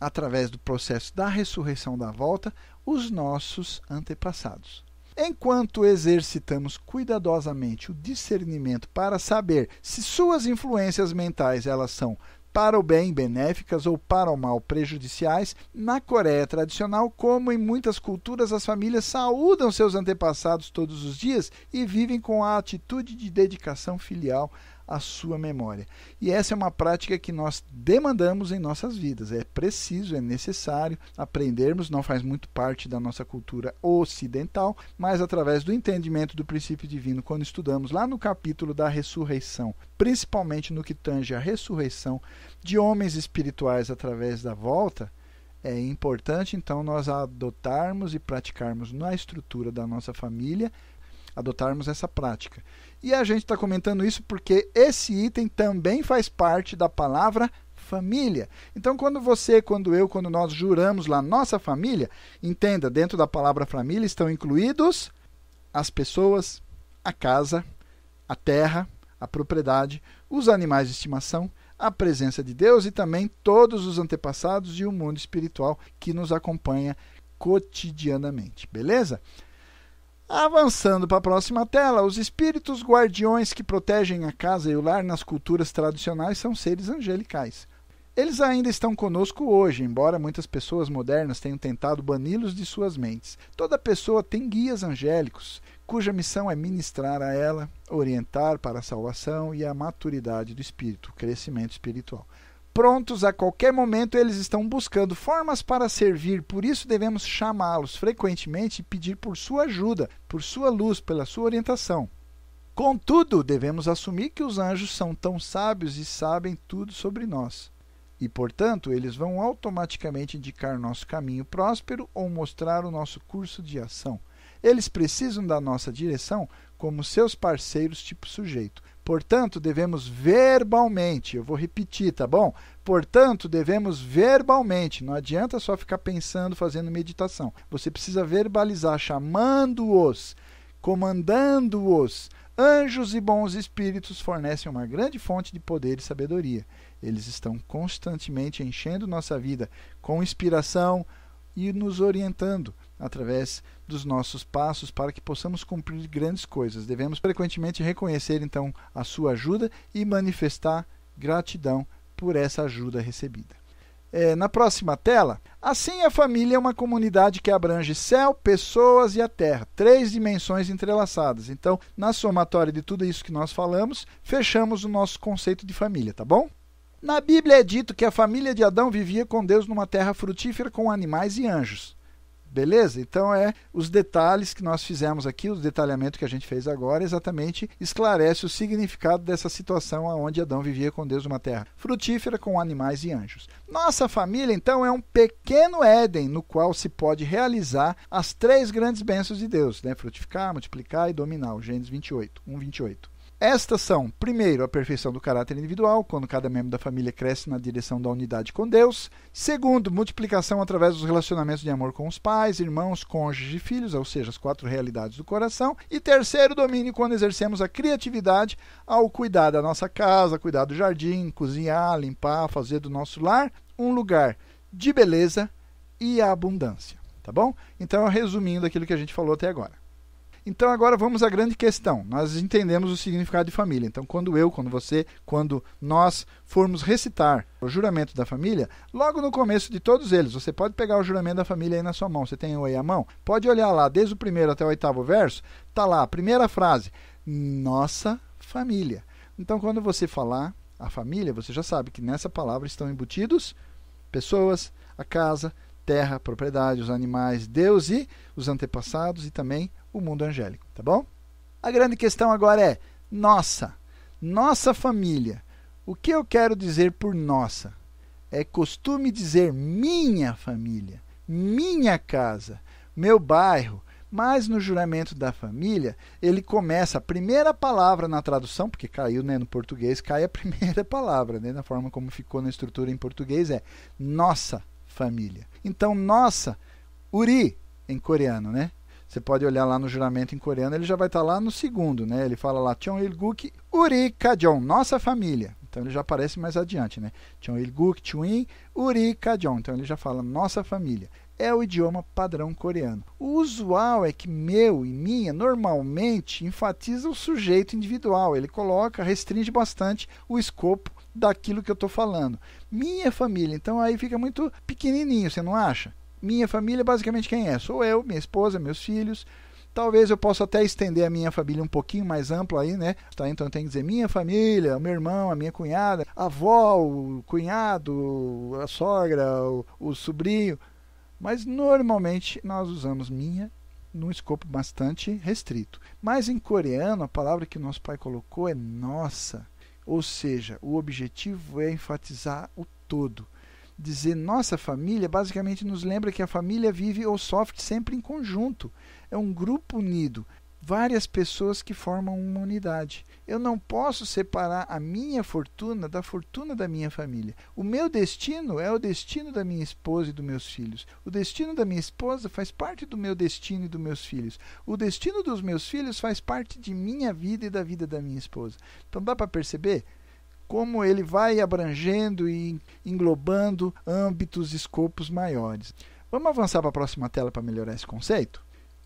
Speaker 1: através do processo da ressurreição da volta, os nossos antepassados. Enquanto exercitamos cuidadosamente o discernimento para saber se suas influências mentais elas são para o bem benéficas ou para o mal prejudiciais, na Coreia tradicional, como em muitas culturas, as famílias saúdam seus antepassados todos os dias e vivem com a atitude de dedicação filial a sua memória. E essa é uma prática que nós demandamos em nossas vidas. É preciso, é necessário aprendermos, não faz muito parte da nossa cultura ocidental, mas através do entendimento do princípio divino, quando estudamos lá no capítulo da ressurreição, principalmente no que tange a ressurreição de homens espirituais através da volta, é importante então nós adotarmos e praticarmos na estrutura da nossa família, adotarmos essa prática. E a gente está comentando isso porque esse item também faz parte da palavra família. Então, quando você, quando eu, quando nós juramos lá nossa família, entenda, dentro da palavra família estão incluídos as pessoas, a casa, a terra, a propriedade, os animais de estimação, a presença de Deus e também todos os antepassados e o mundo espiritual que nos acompanha cotidianamente. Beleza? Avançando para a próxima tela, os espíritos guardiões que protegem a casa e o lar nas culturas tradicionais são seres angelicais. Eles ainda estão conosco hoje, embora muitas pessoas modernas tenham tentado bani-los de suas mentes. Toda pessoa tem guias angélicos, cuja missão é ministrar a ela, orientar para a salvação e a maturidade do espírito, o crescimento espiritual prontos a qualquer momento, eles estão buscando formas para servir, por isso devemos chamá-los frequentemente e pedir por sua ajuda, por sua luz, pela sua orientação. Contudo, devemos assumir que os anjos são tão sábios e sabem tudo sobre nós. E, portanto, eles vão automaticamente indicar nosso caminho próspero ou mostrar o nosso curso de ação. Eles precisam da nossa direção como seus parceiros tipo sujeito. Portanto, devemos verbalmente, eu vou repetir, tá bom? Portanto, devemos verbalmente, não adianta só ficar pensando, fazendo meditação. Você precisa verbalizar, chamando-os, comandando-os. Anjos e bons espíritos fornecem uma grande fonte de poder e sabedoria. Eles estão constantemente enchendo nossa vida com inspiração e nos orientando através dos nossos passos para que possamos cumprir grandes coisas. Devemos frequentemente reconhecer então a sua ajuda e manifestar gratidão por essa ajuda recebida. É, na próxima tela, assim a família é uma comunidade que abrange céu, pessoas e a terra, três dimensões entrelaçadas. Então, na somatória de tudo isso que nós falamos, fechamos o nosso conceito de família, tá bom? Na Bíblia é dito que a família de Adão vivia com Deus numa terra frutífera com animais e anjos. Beleza? Então é os detalhes que nós fizemos aqui, o detalhamento que a gente fez agora, exatamente esclarece o significado dessa situação onde Adão vivia com Deus numa terra frutífera com animais e anjos. Nossa família, então, é um pequeno Éden no qual se pode realizar as três grandes bênçãos de Deus, né? frutificar, multiplicar e dominar, o Gênesis 28, 1, 28. Estas são, primeiro, a perfeição do caráter individual, quando cada membro da família cresce na direção da unidade com Deus. Segundo, multiplicação através dos relacionamentos de amor com os pais, irmãos, cônjuges e filhos, ou seja, as quatro realidades do coração. E terceiro, domínio quando exercemos a criatividade ao cuidar da nossa casa, cuidar do jardim, cozinhar, limpar, fazer do nosso lar um lugar de beleza e abundância. Tá bom? Então, resumindo aquilo que a gente falou até agora. Então agora vamos à grande questão. Nós entendemos o significado de família. Então quando eu, quando você, quando nós formos recitar o juramento da família, logo no começo de todos eles, você pode pegar o juramento da família aí na sua mão. Você tem o aí à mão? Pode olhar lá, desde o primeiro até o oitavo verso, tá lá a primeira frase: nossa família. Então quando você falar a família, você já sabe que nessa palavra estão embutidos pessoas, a casa, terra, propriedade, os animais, Deus e os antepassados e também o mundo angélico, tá bom? A grande questão agora é nossa, nossa família. O que eu quero dizer por nossa? É costume dizer minha família, minha casa, meu bairro, mas no juramento da família, ele começa a primeira palavra na tradução, porque caiu né, no português, cai a primeira palavra, né, na forma como ficou na estrutura em português, é nossa família. Então, nossa, uri, em coreano, né? Você pode olhar lá no juramento em coreano, ele já vai estar lá no segundo, né? Ele fala lá Chonilguk Uri Kajon, nossa família. Então ele já aparece mais adiante, né? Chonilguk Chuin Uri Kajon. Então ele já fala nossa família. É o idioma padrão coreano. O usual é que meu e minha normalmente enfatiza o sujeito individual. Ele coloca, restringe bastante o escopo daquilo que eu estou falando. Minha família, então aí fica muito pequenininho, você não acha? Minha família, basicamente, quem é? Sou eu, minha esposa, meus filhos. Talvez eu possa até estender a minha família um pouquinho mais ampla aí, né? Tá, então tenho que dizer minha família, o meu irmão, a minha cunhada, a avó, o cunhado, a sogra, o, o sobrinho. Mas normalmente nós usamos minha num escopo bastante restrito. Mas em coreano, a palavra que nosso pai colocou é nossa. Ou seja, o objetivo é enfatizar o todo dizer nossa família basicamente nos lembra que a família vive ou sofre sempre em conjunto. É um grupo unido, várias pessoas que formam uma unidade. Eu não posso separar a minha fortuna da fortuna da minha família. O meu destino é o destino da minha esposa e dos meus filhos. O destino da minha esposa faz parte do meu destino e dos meus filhos. O destino dos meus filhos faz parte de minha vida e da vida da minha esposa. Então dá para perceber? como ele vai abrangendo e englobando âmbitos, escopos maiores. Vamos avançar para a próxima tela para melhorar esse conceito?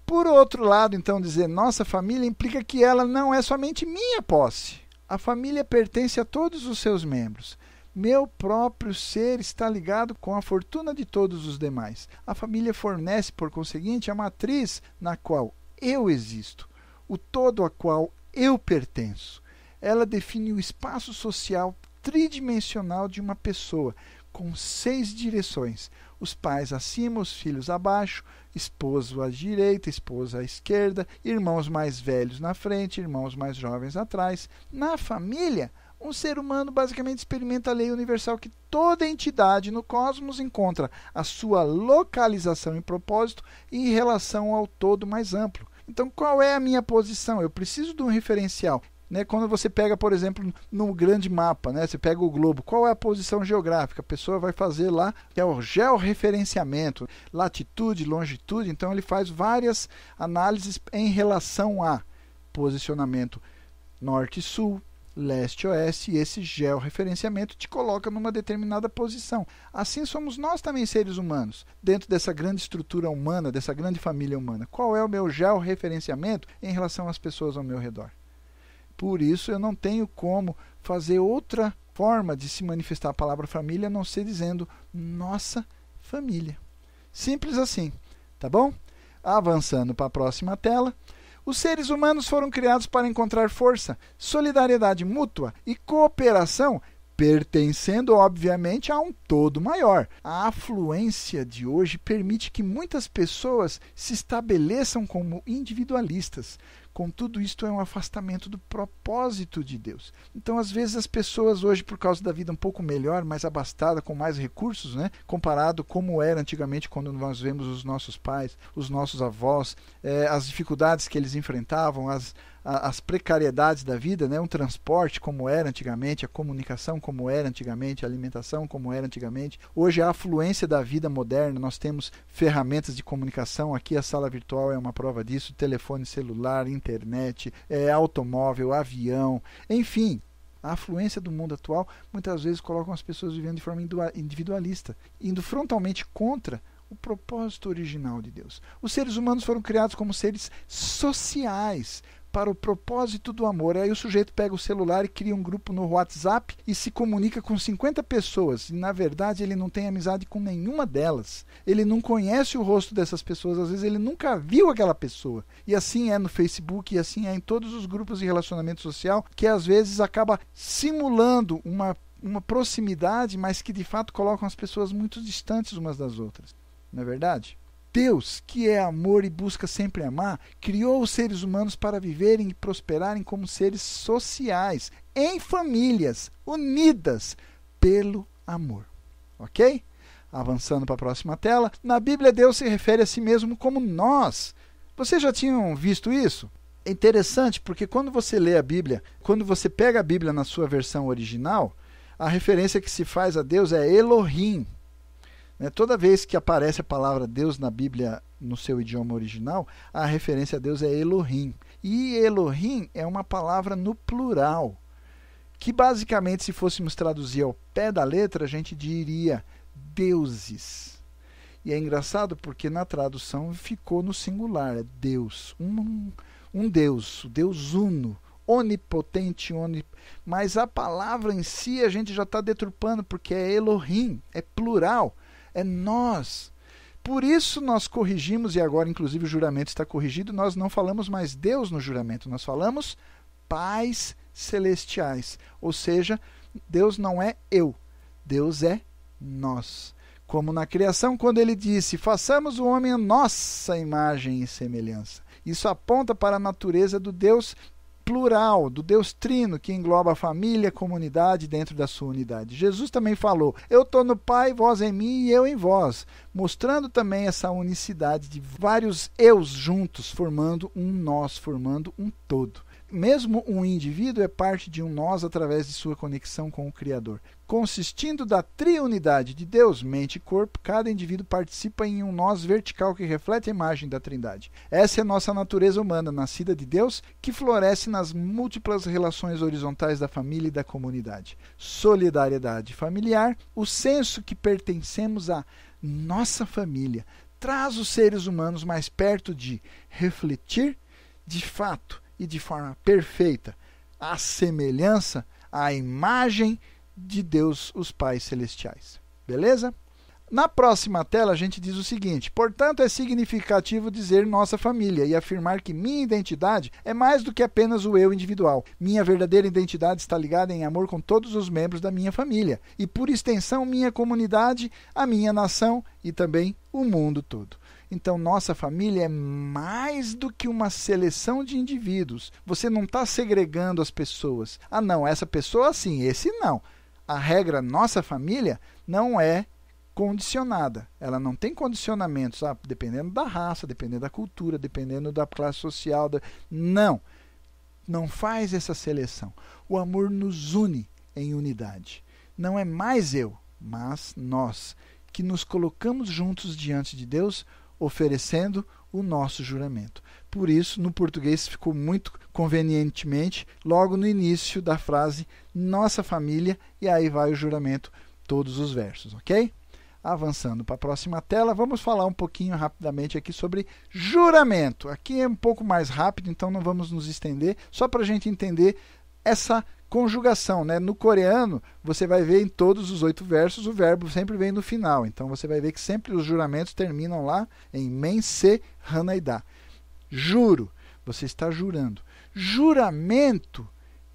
Speaker 1: Por outro lado, então, dizer nossa família implica que ela não é somente minha posse. A família pertence a todos os seus membros. Meu próprio ser está ligado com a fortuna de todos os demais. A família fornece, por conseguinte, a matriz na qual eu existo, o todo a qual eu pertenço. Ela define o espaço social tridimensional de uma pessoa, com seis direções: os pais acima, os filhos abaixo, esposo à direita, esposa à esquerda, irmãos mais velhos na frente, irmãos mais jovens atrás. Na família, um ser humano basicamente experimenta a lei universal que toda entidade no cosmos encontra a sua localização e propósito em relação ao todo mais amplo. Então, qual é a minha posição? Eu preciso de um referencial. Né? Quando você pega, por exemplo, no grande mapa, né? você pega o globo, qual é a posição geográfica? A pessoa vai fazer lá, que é o georreferenciamento, latitude, longitude, então ele faz várias análises em relação a posicionamento norte-sul, leste-oeste, e esse georreferenciamento te coloca numa determinada posição. Assim somos nós também seres humanos, dentro dessa grande estrutura humana, dessa grande família humana. Qual é o meu georreferenciamento em relação às pessoas ao meu redor? Por isso eu não tenho como fazer outra forma de se manifestar a palavra família a não ser dizendo nossa família. Simples assim, tá bom? Avançando para a próxima tela. Os seres humanos foram criados para encontrar força, solidariedade mútua e cooperação, pertencendo obviamente a um todo maior. A afluência de hoje permite que muitas pessoas se estabeleçam como individualistas, Contudo, isto é um afastamento do propósito de Deus. Então, às vezes, as pessoas hoje, por causa da vida um pouco melhor, mais abastada, com mais recursos, né? comparado como era antigamente quando nós vemos os nossos pais, os nossos avós, eh, as dificuldades que eles enfrentavam, as, as precariedades da vida, né? um transporte como era antigamente, a comunicação como era antigamente, a alimentação como era antigamente. Hoje a afluência da vida moderna, nós temos ferramentas de comunicação, aqui a sala virtual é uma prova disso, telefone celular, internet, é, automóvel, avião, enfim, a afluência do mundo atual muitas vezes colocam as pessoas vivendo de forma individualista, indo frontalmente contra o propósito original de Deus. Os seres humanos foram criados como seres sociais, para o propósito do amor. Aí o sujeito pega o celular e cria um grupo no WhatsApp e se comunica com 50 pessoas. E na verdade ele não tem amizade com nenhuma delas. Ele não conhece o rosto dessas pessoas, às vezes ele nunca viu aquela pessoa. E assim é no Facebook, e assim é em todos os grupos de relacionamento social, que às vezes acaba simulando uma, uma proximidade, mas que de fato colocam as pessoas muito distantes umas das outras. Não é verdade? Deus, que é amor e busca sempre amar, criou os seres humanos para viverem e prosperarem como seres sociais, em famílias, unidas pelo amor. Ok? Avançando para a próxima tela, na Bíblia Deus se refere a si mesmo como nós. Vocês já tinham visto isso? É interessante porque quando você lê a Bíblia, quando você pega a Bíblia na sua versão original, a referência que se faz a Deus é Elohim, né? Toda vez que aparece a palavra Deus na Bíblia no seu idioma original, a referência a Deus é Elohim. E Elohim é uma palavra no plural, que basicamente, se fôssemos traduzir ao pé da letra, a gente diria deuses. E é engraçado porque na tradução ficou no singular, é Deus, um, um Deus, o Deus uno, onipotente, onip... mas a palavra em si a gente já está deturpando porque é Elohim, é plural é nós. Por isso nós corrigimos, e agora inclusive o juramento está corrigido, nós não falamos mais Deus no juramento, nós falamos pais celestiais. Ou seja, Deus não é eu, Deus é nós. Como na criação, quando ele disse: façamos o homem a nossa imagem e semelhança. Isso aponta para a natureza do Deus plural, do Deus Trino, que engloba a família, a comunidade dentro da sua unidade. Jesus também falou: Eu estou no Pai, vós em mim e eu em vós, mostrando também essa unicidade de vários eus juntos, formando um nós, formando um todo mesmo um indivíduo é parte de um nós através de sua conexão com o Criador. Consistindo da triunidade de Deus, mente e corpo, cada indivíduo participa em um nós vertical que reflete a imagem da Trindade. Essa é a nossa natureza humana, nascida de Deus, que floresce nas múltiplas relações horizontais da família e da comunidade. Solidariedade familiar, o senso que pertencemos à nossa família, traz os seres humanos mais perto de refletir de fato e de forma perfeita a semelhança, a imagem de Deus, os Pais Celestiais. Beleza? Na próxima tela, a gente diz o seguinte: portanto, é significativo dizer nossa família e afirmar que minha identidade é mais do que apenas o eu individual. Minha verdadeira identidade está ligada em amor com todos os membros da minha família e, por extensão, minha comunidade, a minha nação e também o mundo todo. Então, nossa família é mais do que uma seleção de indivíduos. Você não está segregando as pessoas. Ah, não, essa pessoa sim, esse não. A regra nossa família não é condicionada. Ela não tem condicionamentos, ah, dependendo da raça, dependendo da cultura, dependendo da classe social. Da... Não. Não faz essa seleção. O amor nos une em unidade. Não é mais eu, mas nós, que nos colocamos juntos diante de Deus, oferecendo o nosso juramento. Por isso, no português ficou muito convenientemente logo no início da frase nossa família, e aí vai o juramento, todos os versos, ok? Avançando para a próxima tela, vamos falar um pouquinho rapidamente aqui sobre juramento. Aqui é um pouco mais rápido, então não vamos nos estender, só para a gente entender essa conjugação. Né? No coreano, você vai ver em todos os oito versos, o verbo sempre vem no final. Então você vai ver que sempre os juramentos terminam lá em men, se, hanaida. Juro, você está jurando. Juramento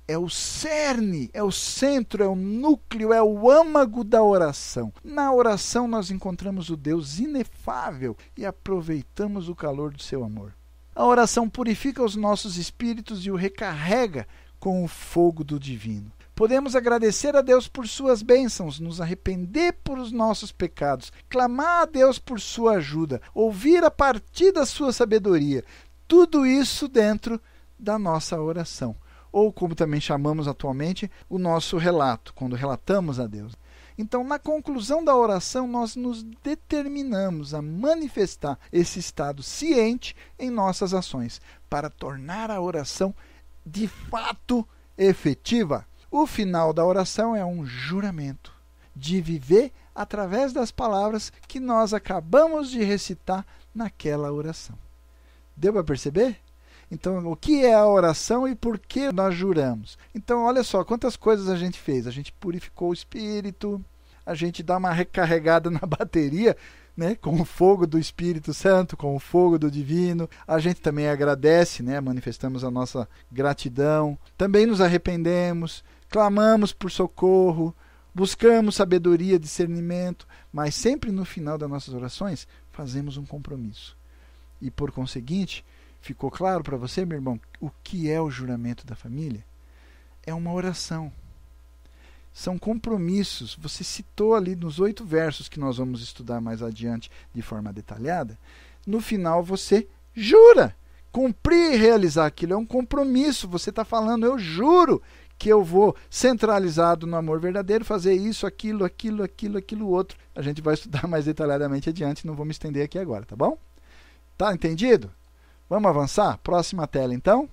Speaker 1: é o cerne, é o centro, é o núcleo, é o âmago da oração. Na oração nós encontramos o Deus inefável e aproveitamos o calor do seu amor. A oração purifica os nossos espíritos e o recarrega com o fogo do divino. Podemos agradecer a Deus por suas bênçãos, nos arrepender por os nossos pecados, clamar a Deus por sua ajuda, ouvir a partir da sua sabedoria. Tudo isso dentro da nossa oração ou como também chamamos atualmente, o nosso relato, quando relatamos a Deus. Então, na conclusão da oração, nós nos determinamos a manifestar esse estado ciente em nossas ações, para tornar a oração de fato efetiva. O final da oração é um juramento de viver através das palavras que nós acabamos de recitar naquela oração. Deu para perceber? Então, o que é a oração e por que nós juramos? Então, olha só quantas coisas a gente fez. A gente purificou o espírito, a gente dá uma recarregada na bateria, né, com o fogo do Espírito Santo, com o fogo do Divino. A gente também agradece, né, manifestamos a nossa gratidão. Também nos arrependemos, clamamos por socorro, buscamos sabedoria, discernimento, mas sempre no final das nossas orações fazemos um compromisso. E por conseguinte, Ficou claro para você, meu irmão, o que é o juramento da família? É uma oração. São compromissos. Você citou ali nos oito versos que nós vamos estudar mais adiante de forma detalhada. No final, você jura. Cumprir e realizar aquilo é um compromisso. Você está falando, eu juro que eu vou, centralizado no amor verdadeiro, fazer isso, aquilo, aquilo, aquilo, aquilo outro. A gente vai estudar mais detalhadamente adiante, não vou me estender aqui agora, tá bom? Tá entendido? Vamos avançar? Próxima tela, então.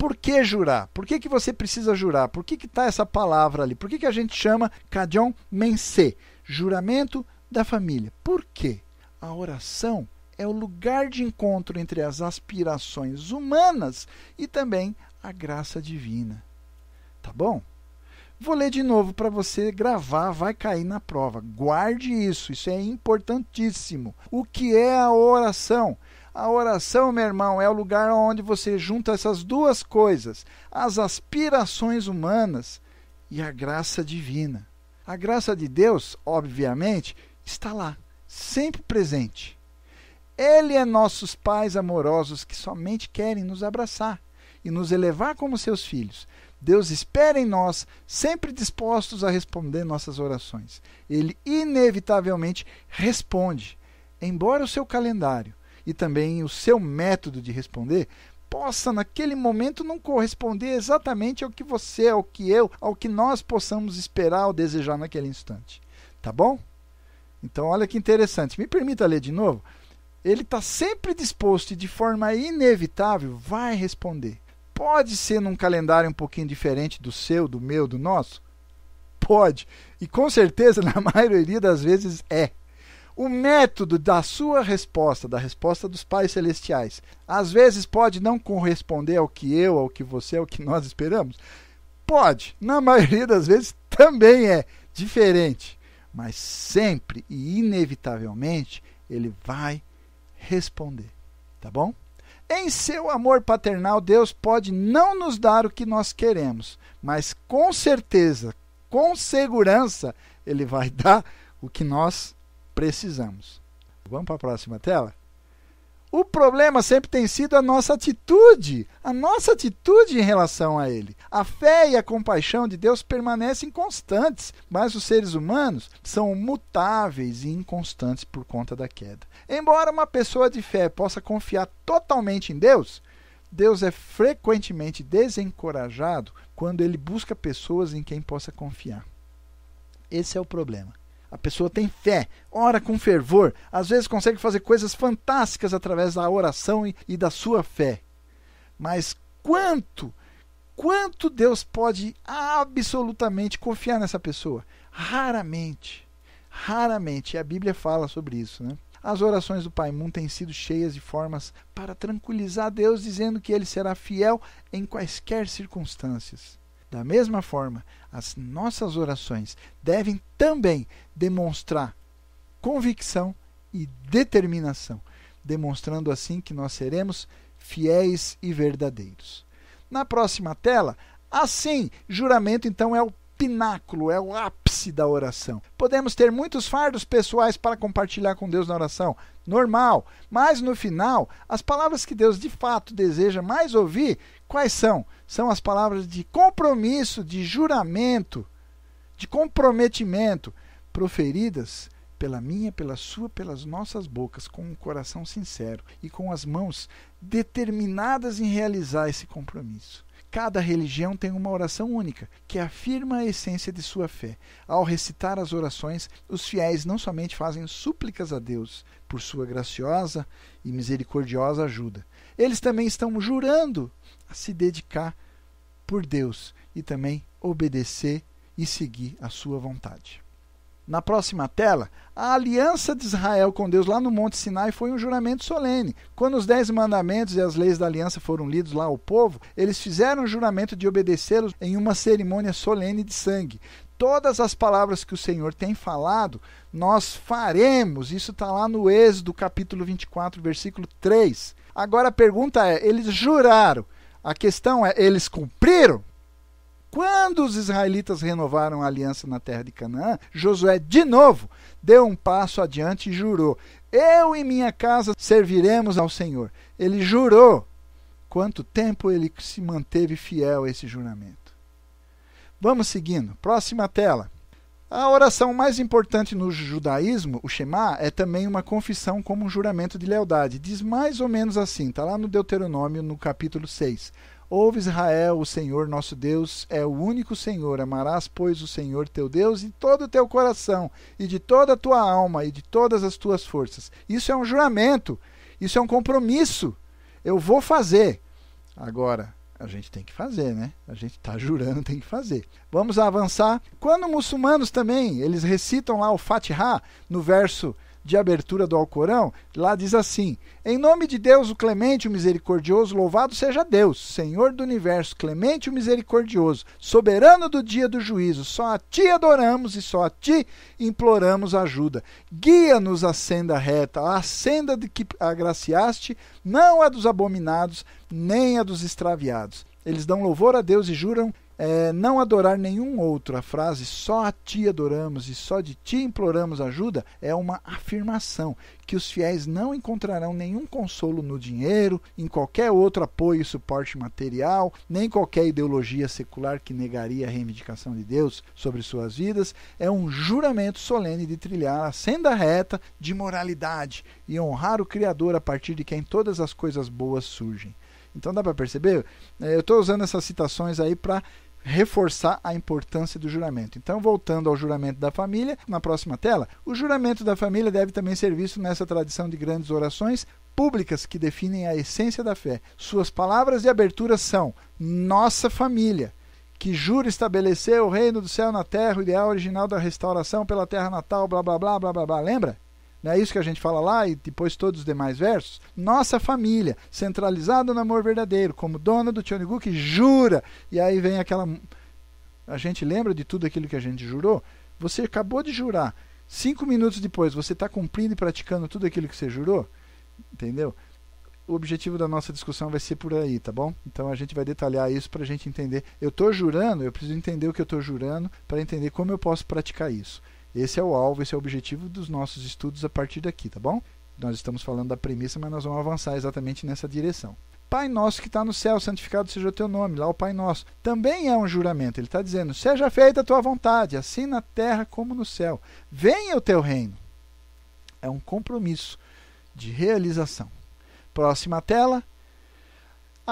Speaker 1: Por que jurar? Por que, que você precisa jurar? Por que está essa palavra ali? Por que, que a gente chama Kadion Mense? Juramento da família. Por quê? A oração é o lugar de encontro entre as aspirações humanas e também a graça divina. Tá bom? Vou ler de novo para você gravar, vai cair na prova. Guarde isso, isso é importantíssimo. O que é a oração? A oração, meu irmão, é o lugar onde você junta essas duas coisas: as aspirações humanas e a graça divina. A graça de Deus, obviamente, está lá, sempre presente. Ele é nossos pais amorosos que somente querem nos abraçar e nos elevar como seus filhos. Deus espera em nós, sempre dispostos a responder nossas orações. Ele inevitavelmente responde, embora o seu calendário e também o seu método de responder possa naquele momento não corresponder exatamente ao que você, ao que eu, ao que nós possamos esperar ou desejar naquele instante. Tá bom? Então, olha que interessante. Me permita ler de novo. Ele está sempre disposto e de forma inevitável vai responder. Pode ser num calendário um pouquinho diferente do seu, do meu, do nosso? Pode. E com certeza, na maioria das vezes, é. O método da sua resposta, da resposta dos pais celestiais, às vezes pode não corresponder ao que eu, ao que você, ao que nós esperamos. Pode, na maioria das vezes também é diferente, mas sempre e inevitavelmente ele vai responder, tá bom? Em seu amor paternal, Deus pode não nos dar o que nós queremos, mas com certeza, com segurança, Ele vai dar o que nós precisamos. Vamos para a próxima tela? O problema sempre tem sido a nossa atitude, a nossa atitude em relação a Ele. A fé e a compaixão de Deus permanecem constantes, mas os seres humanos são mutáveis e inconstantes por conta da queda. Embora uma pessoa de fé possa confiar totalmente em Deus, Deus é frequentemente desencorajado quando ele busca pessoas em quem possa confiar. Esse é o problema. A pessoa tem fé, ora com fervor, às vezes consegue fazer coisas fantásticas através da oração e, e da sua fé. Mas quanto, quanto Deus pode absolutamente confiar nessa pessoa? Raramente. Raramente. E a Bíblia fala sobre isso, né? As orações do Pai Mundo têm sido cheias de formas para tranquilizar Deus, dizendo que ele será fiel em quaisquer circunstâncias. Da mesma forma, as nossas orações devem também demonstrar convicção e determinação, demonstrando assim que nós seremos fiéis e verdadeiros. Na próxima tela, assim, juramento então é o pináculo, é o ápice da oração. Podemos ter muitos fardos pessoais para compartilhar com Deus na oração, normal, mas no final, as palavras que Deus de fato deseja mais ouvir, quais são? São as palavras de compromisso, de juramento, de comprometimento, proferidas pela minha, pela sua, pelas nossas bocas, com um coração sincero e com as mãos determinadas em realizar esse compromisso. Cada religião tem uma oração única, que afirma a essência de sua fé. Ao recitar as orações, os fiéis não somente fazem súplicas a Deus por sua graciosa e misericordiosa ajuda, eles também estão jurando a se dedicar por Deus e também obedecer e seguir a sua vontade. Na próxima tela, a aliança de Israel com Deus lá no Monte Sinai foi um juramento solene. Quando os Dez Mandamentos e as leis da aliança foram lidos lá ao povo, eles fizeram o juramento de obedecê-los em uma cerimônia solene de sangue. Todas as palavras que o Senhor tem falado, nós faremos. Isso está lá no Êxodo, capítulo 24, versículo 3. Agora a pergunta é: eles juraram. A questão é: eles cumpriram? Quando os israelitas renovaram a aliança na terra de Canaã, Josué de novo deu um passo adiante e jurou: Eu e minha casa serviremos ao Senhor. Ele jurou. Quanto tempo ele se manteve fiel a esse juramento? Vamos seguindo. Próxima tela. A oração mais importante no judaísmo, o Shema, é também uma confissão como um juramento de lealdade. Diz mais ou menos assim, está lá no Deuteronômio, no capítulo 6. Ouve Israel, o Senhor nosso Deus é o único Senhor. Amarás, pois, o Senhor teu Deus de todo o teu coração, e de toda a tua alma, e de todas as tuas forças. Isso é um juramento, isso é um compromisso. Eu vou fazer. Agora, a gente tem que fazer, né? A gente está jurando, tem que fazer. Vamos avançar. Quando muçulmanos também, eles recitam lá o Fatiha, no verso de abertura do Alcorão, lá diz assim: Em nome de Deus, o clemente, o misericordioso, louvado seja Deus, Senhor do universo, clemente e misericordioso, soberano do dia do juízo. Só a ti adoramos e só a ti imploramos ajuda. Guia-nos à senda reta, a senda de que agraciaste, não a dos abominados, nem a dos extraviados. Eles dão louvor a Deus e juram é, não adorar nenhum outro. A frase só a ti adoramos e só de ti imploramos ajuda é uma afirmação que os fiéis não encontrarão nenhum consolo no dinheiro, em qualquer outro apoio e suporte material, nem qualquer ideologia secular que negaria a reivindicação de Deus sobre suas vidas. É um juramento solene de trilhar a senda reta de moralidade e honrar o Criador a partir de quem todas as coisas boas surgem. Então dá para perceber? É, eu estou usando essas citações aí para reforçar a importância do juramento. Então, voltando ao juramento da família, na próxima tela, o juramento da família deve também ser visto nessa tradição de grandes orações públicas que definem a essência da fé. Suas palavras de abertura são: Nossa família, que jura estabelecer o reino do céu na terra, o ideal original da restauração pela terra natal, blá blá blá blá blá blá. Lembra? Não é isso que a gente fala lá e depois todos os demais versos? Nossa família, centralizada no amor verdadeiro, como dona do Tionigu que jura. E aí vem aquela. A gente lembra de tudo aquilo que a gente jurou? Você acabou de jurar. Cinco minutos depois, você está cumprindo e praticando tudo aquilo que você jurou? Entendeu? o objetivo da nossa discussão vai ser por aí, tá bom? Então a gente vai detalhar isso para a gente entender. Eu estou jurando, eu preciso entender o que eu estou jurando para entender como eu posso praticar isso. Esse é o alvo, esse é o objetivo dos nossos estudos a partir daqui, tá bom? Nós estamos falando da premissa, mas nós vamos avançar exatamente nessa direção. Pai nosso que está no céu, santificado seja o teu nome. Lá o Pai nosso. Também é um juramento. Ele está dizendo: seja feita a tua vontade, assim na terra como no céu. Venha o teu reino. É um compromisso de realização. Próxima tela.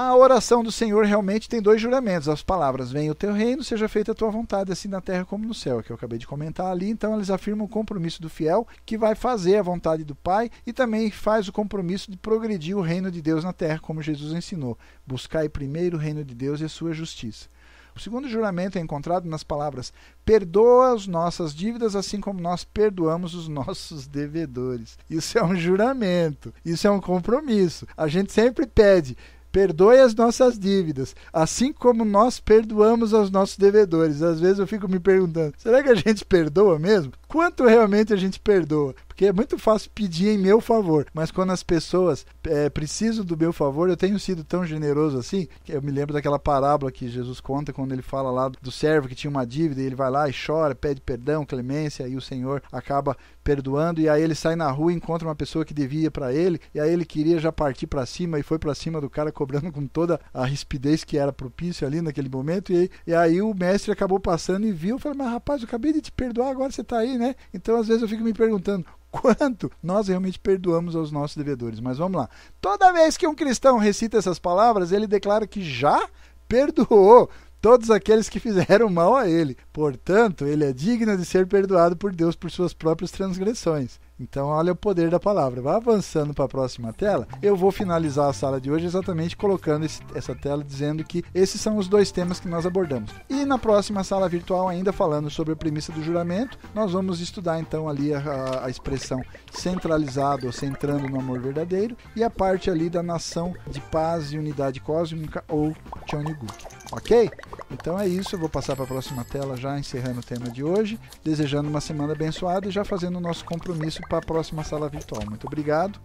Speaker 1: A oração do Senhor realmente tem dois juramentos. As palavras: Venha o teu reino, seja feita a tua vontade, assim na terra como no céu, que eu acabei de comentar ali. Então, eles afirmam o compromisso do fiel que vai fazer a vontade do Pai e também faz o compromisso de progredir o reino de Deus na terra, como Jesus ensinou. Buscai primeiro o reino de Deus e a sua justiça. O segundo juramento é encontrado nas palavras: Perdoa as nossas dívidas, assim como nós perdoamos os nossos devedores. Isso é um juramento, isso é um compromisso. A gente sempre pede. Perdoe as nossas dívidas, assim como nós perdoamos aos nossos devedores. Às vezes eu fico me perguntando: será que a gente perdoa mesmo? Quanto realmente a gente perdoa? Porque é muito fácil pedir em meu favor, mas quando as pessoas é, precisam do meu favor, eu tenho sido tão generoso assim, que eu me lembro daquela parábola que Jesus conta quando ele fala lá do servo que tinha uma dívida e ele vai lá e chora, pede perdão, clemência, e o Senhor acaba perdoando, e aí ele sai na rua e encontra uma pessoa que devia para ele, e aí ele queria já partir para cima e foi para cima do cara cobrando com toda a rispidez que era propício ali naquele momento, e aí, e aí o mestre acabou passando e viu, falou, mas rapaz, eu acabei de te perdoar, agora você está aí, né? Então às vezes eu fico me perguntando, quanto nós realmente perdoamos aos nossos devedores. Mas vamos lá. Toda vez que um cristão recita essas palavras, ele declara que já perdoou todos aqueles que fizeram mal a ele. Portanto, ele é digno de ser perdoado por Deus por suas próprias transgressões. Então, olha o poder da palavra. Vai avançando para a próxima tela. Eu vou finalizar a sala de hoje exatamente colocando esse, essa tela dizendo que esses são os dois temas que nós abordamos. E na próxima sala virtual, ainda falando sobre a premissa do juramento, nós vamos estudar então ali a, a expressão centralizado ou centrando no amor verdadeiro e a parte ali da nação de paz e unidade cósmica ou Choniguk. Ok? Então é isso. Eu vou passar para a próxima tela já encerrando o tema de hoje, desejando uma semana abençoada e já fazendo o nosso compromisso para a próxima sala virtual. Muito obrigado.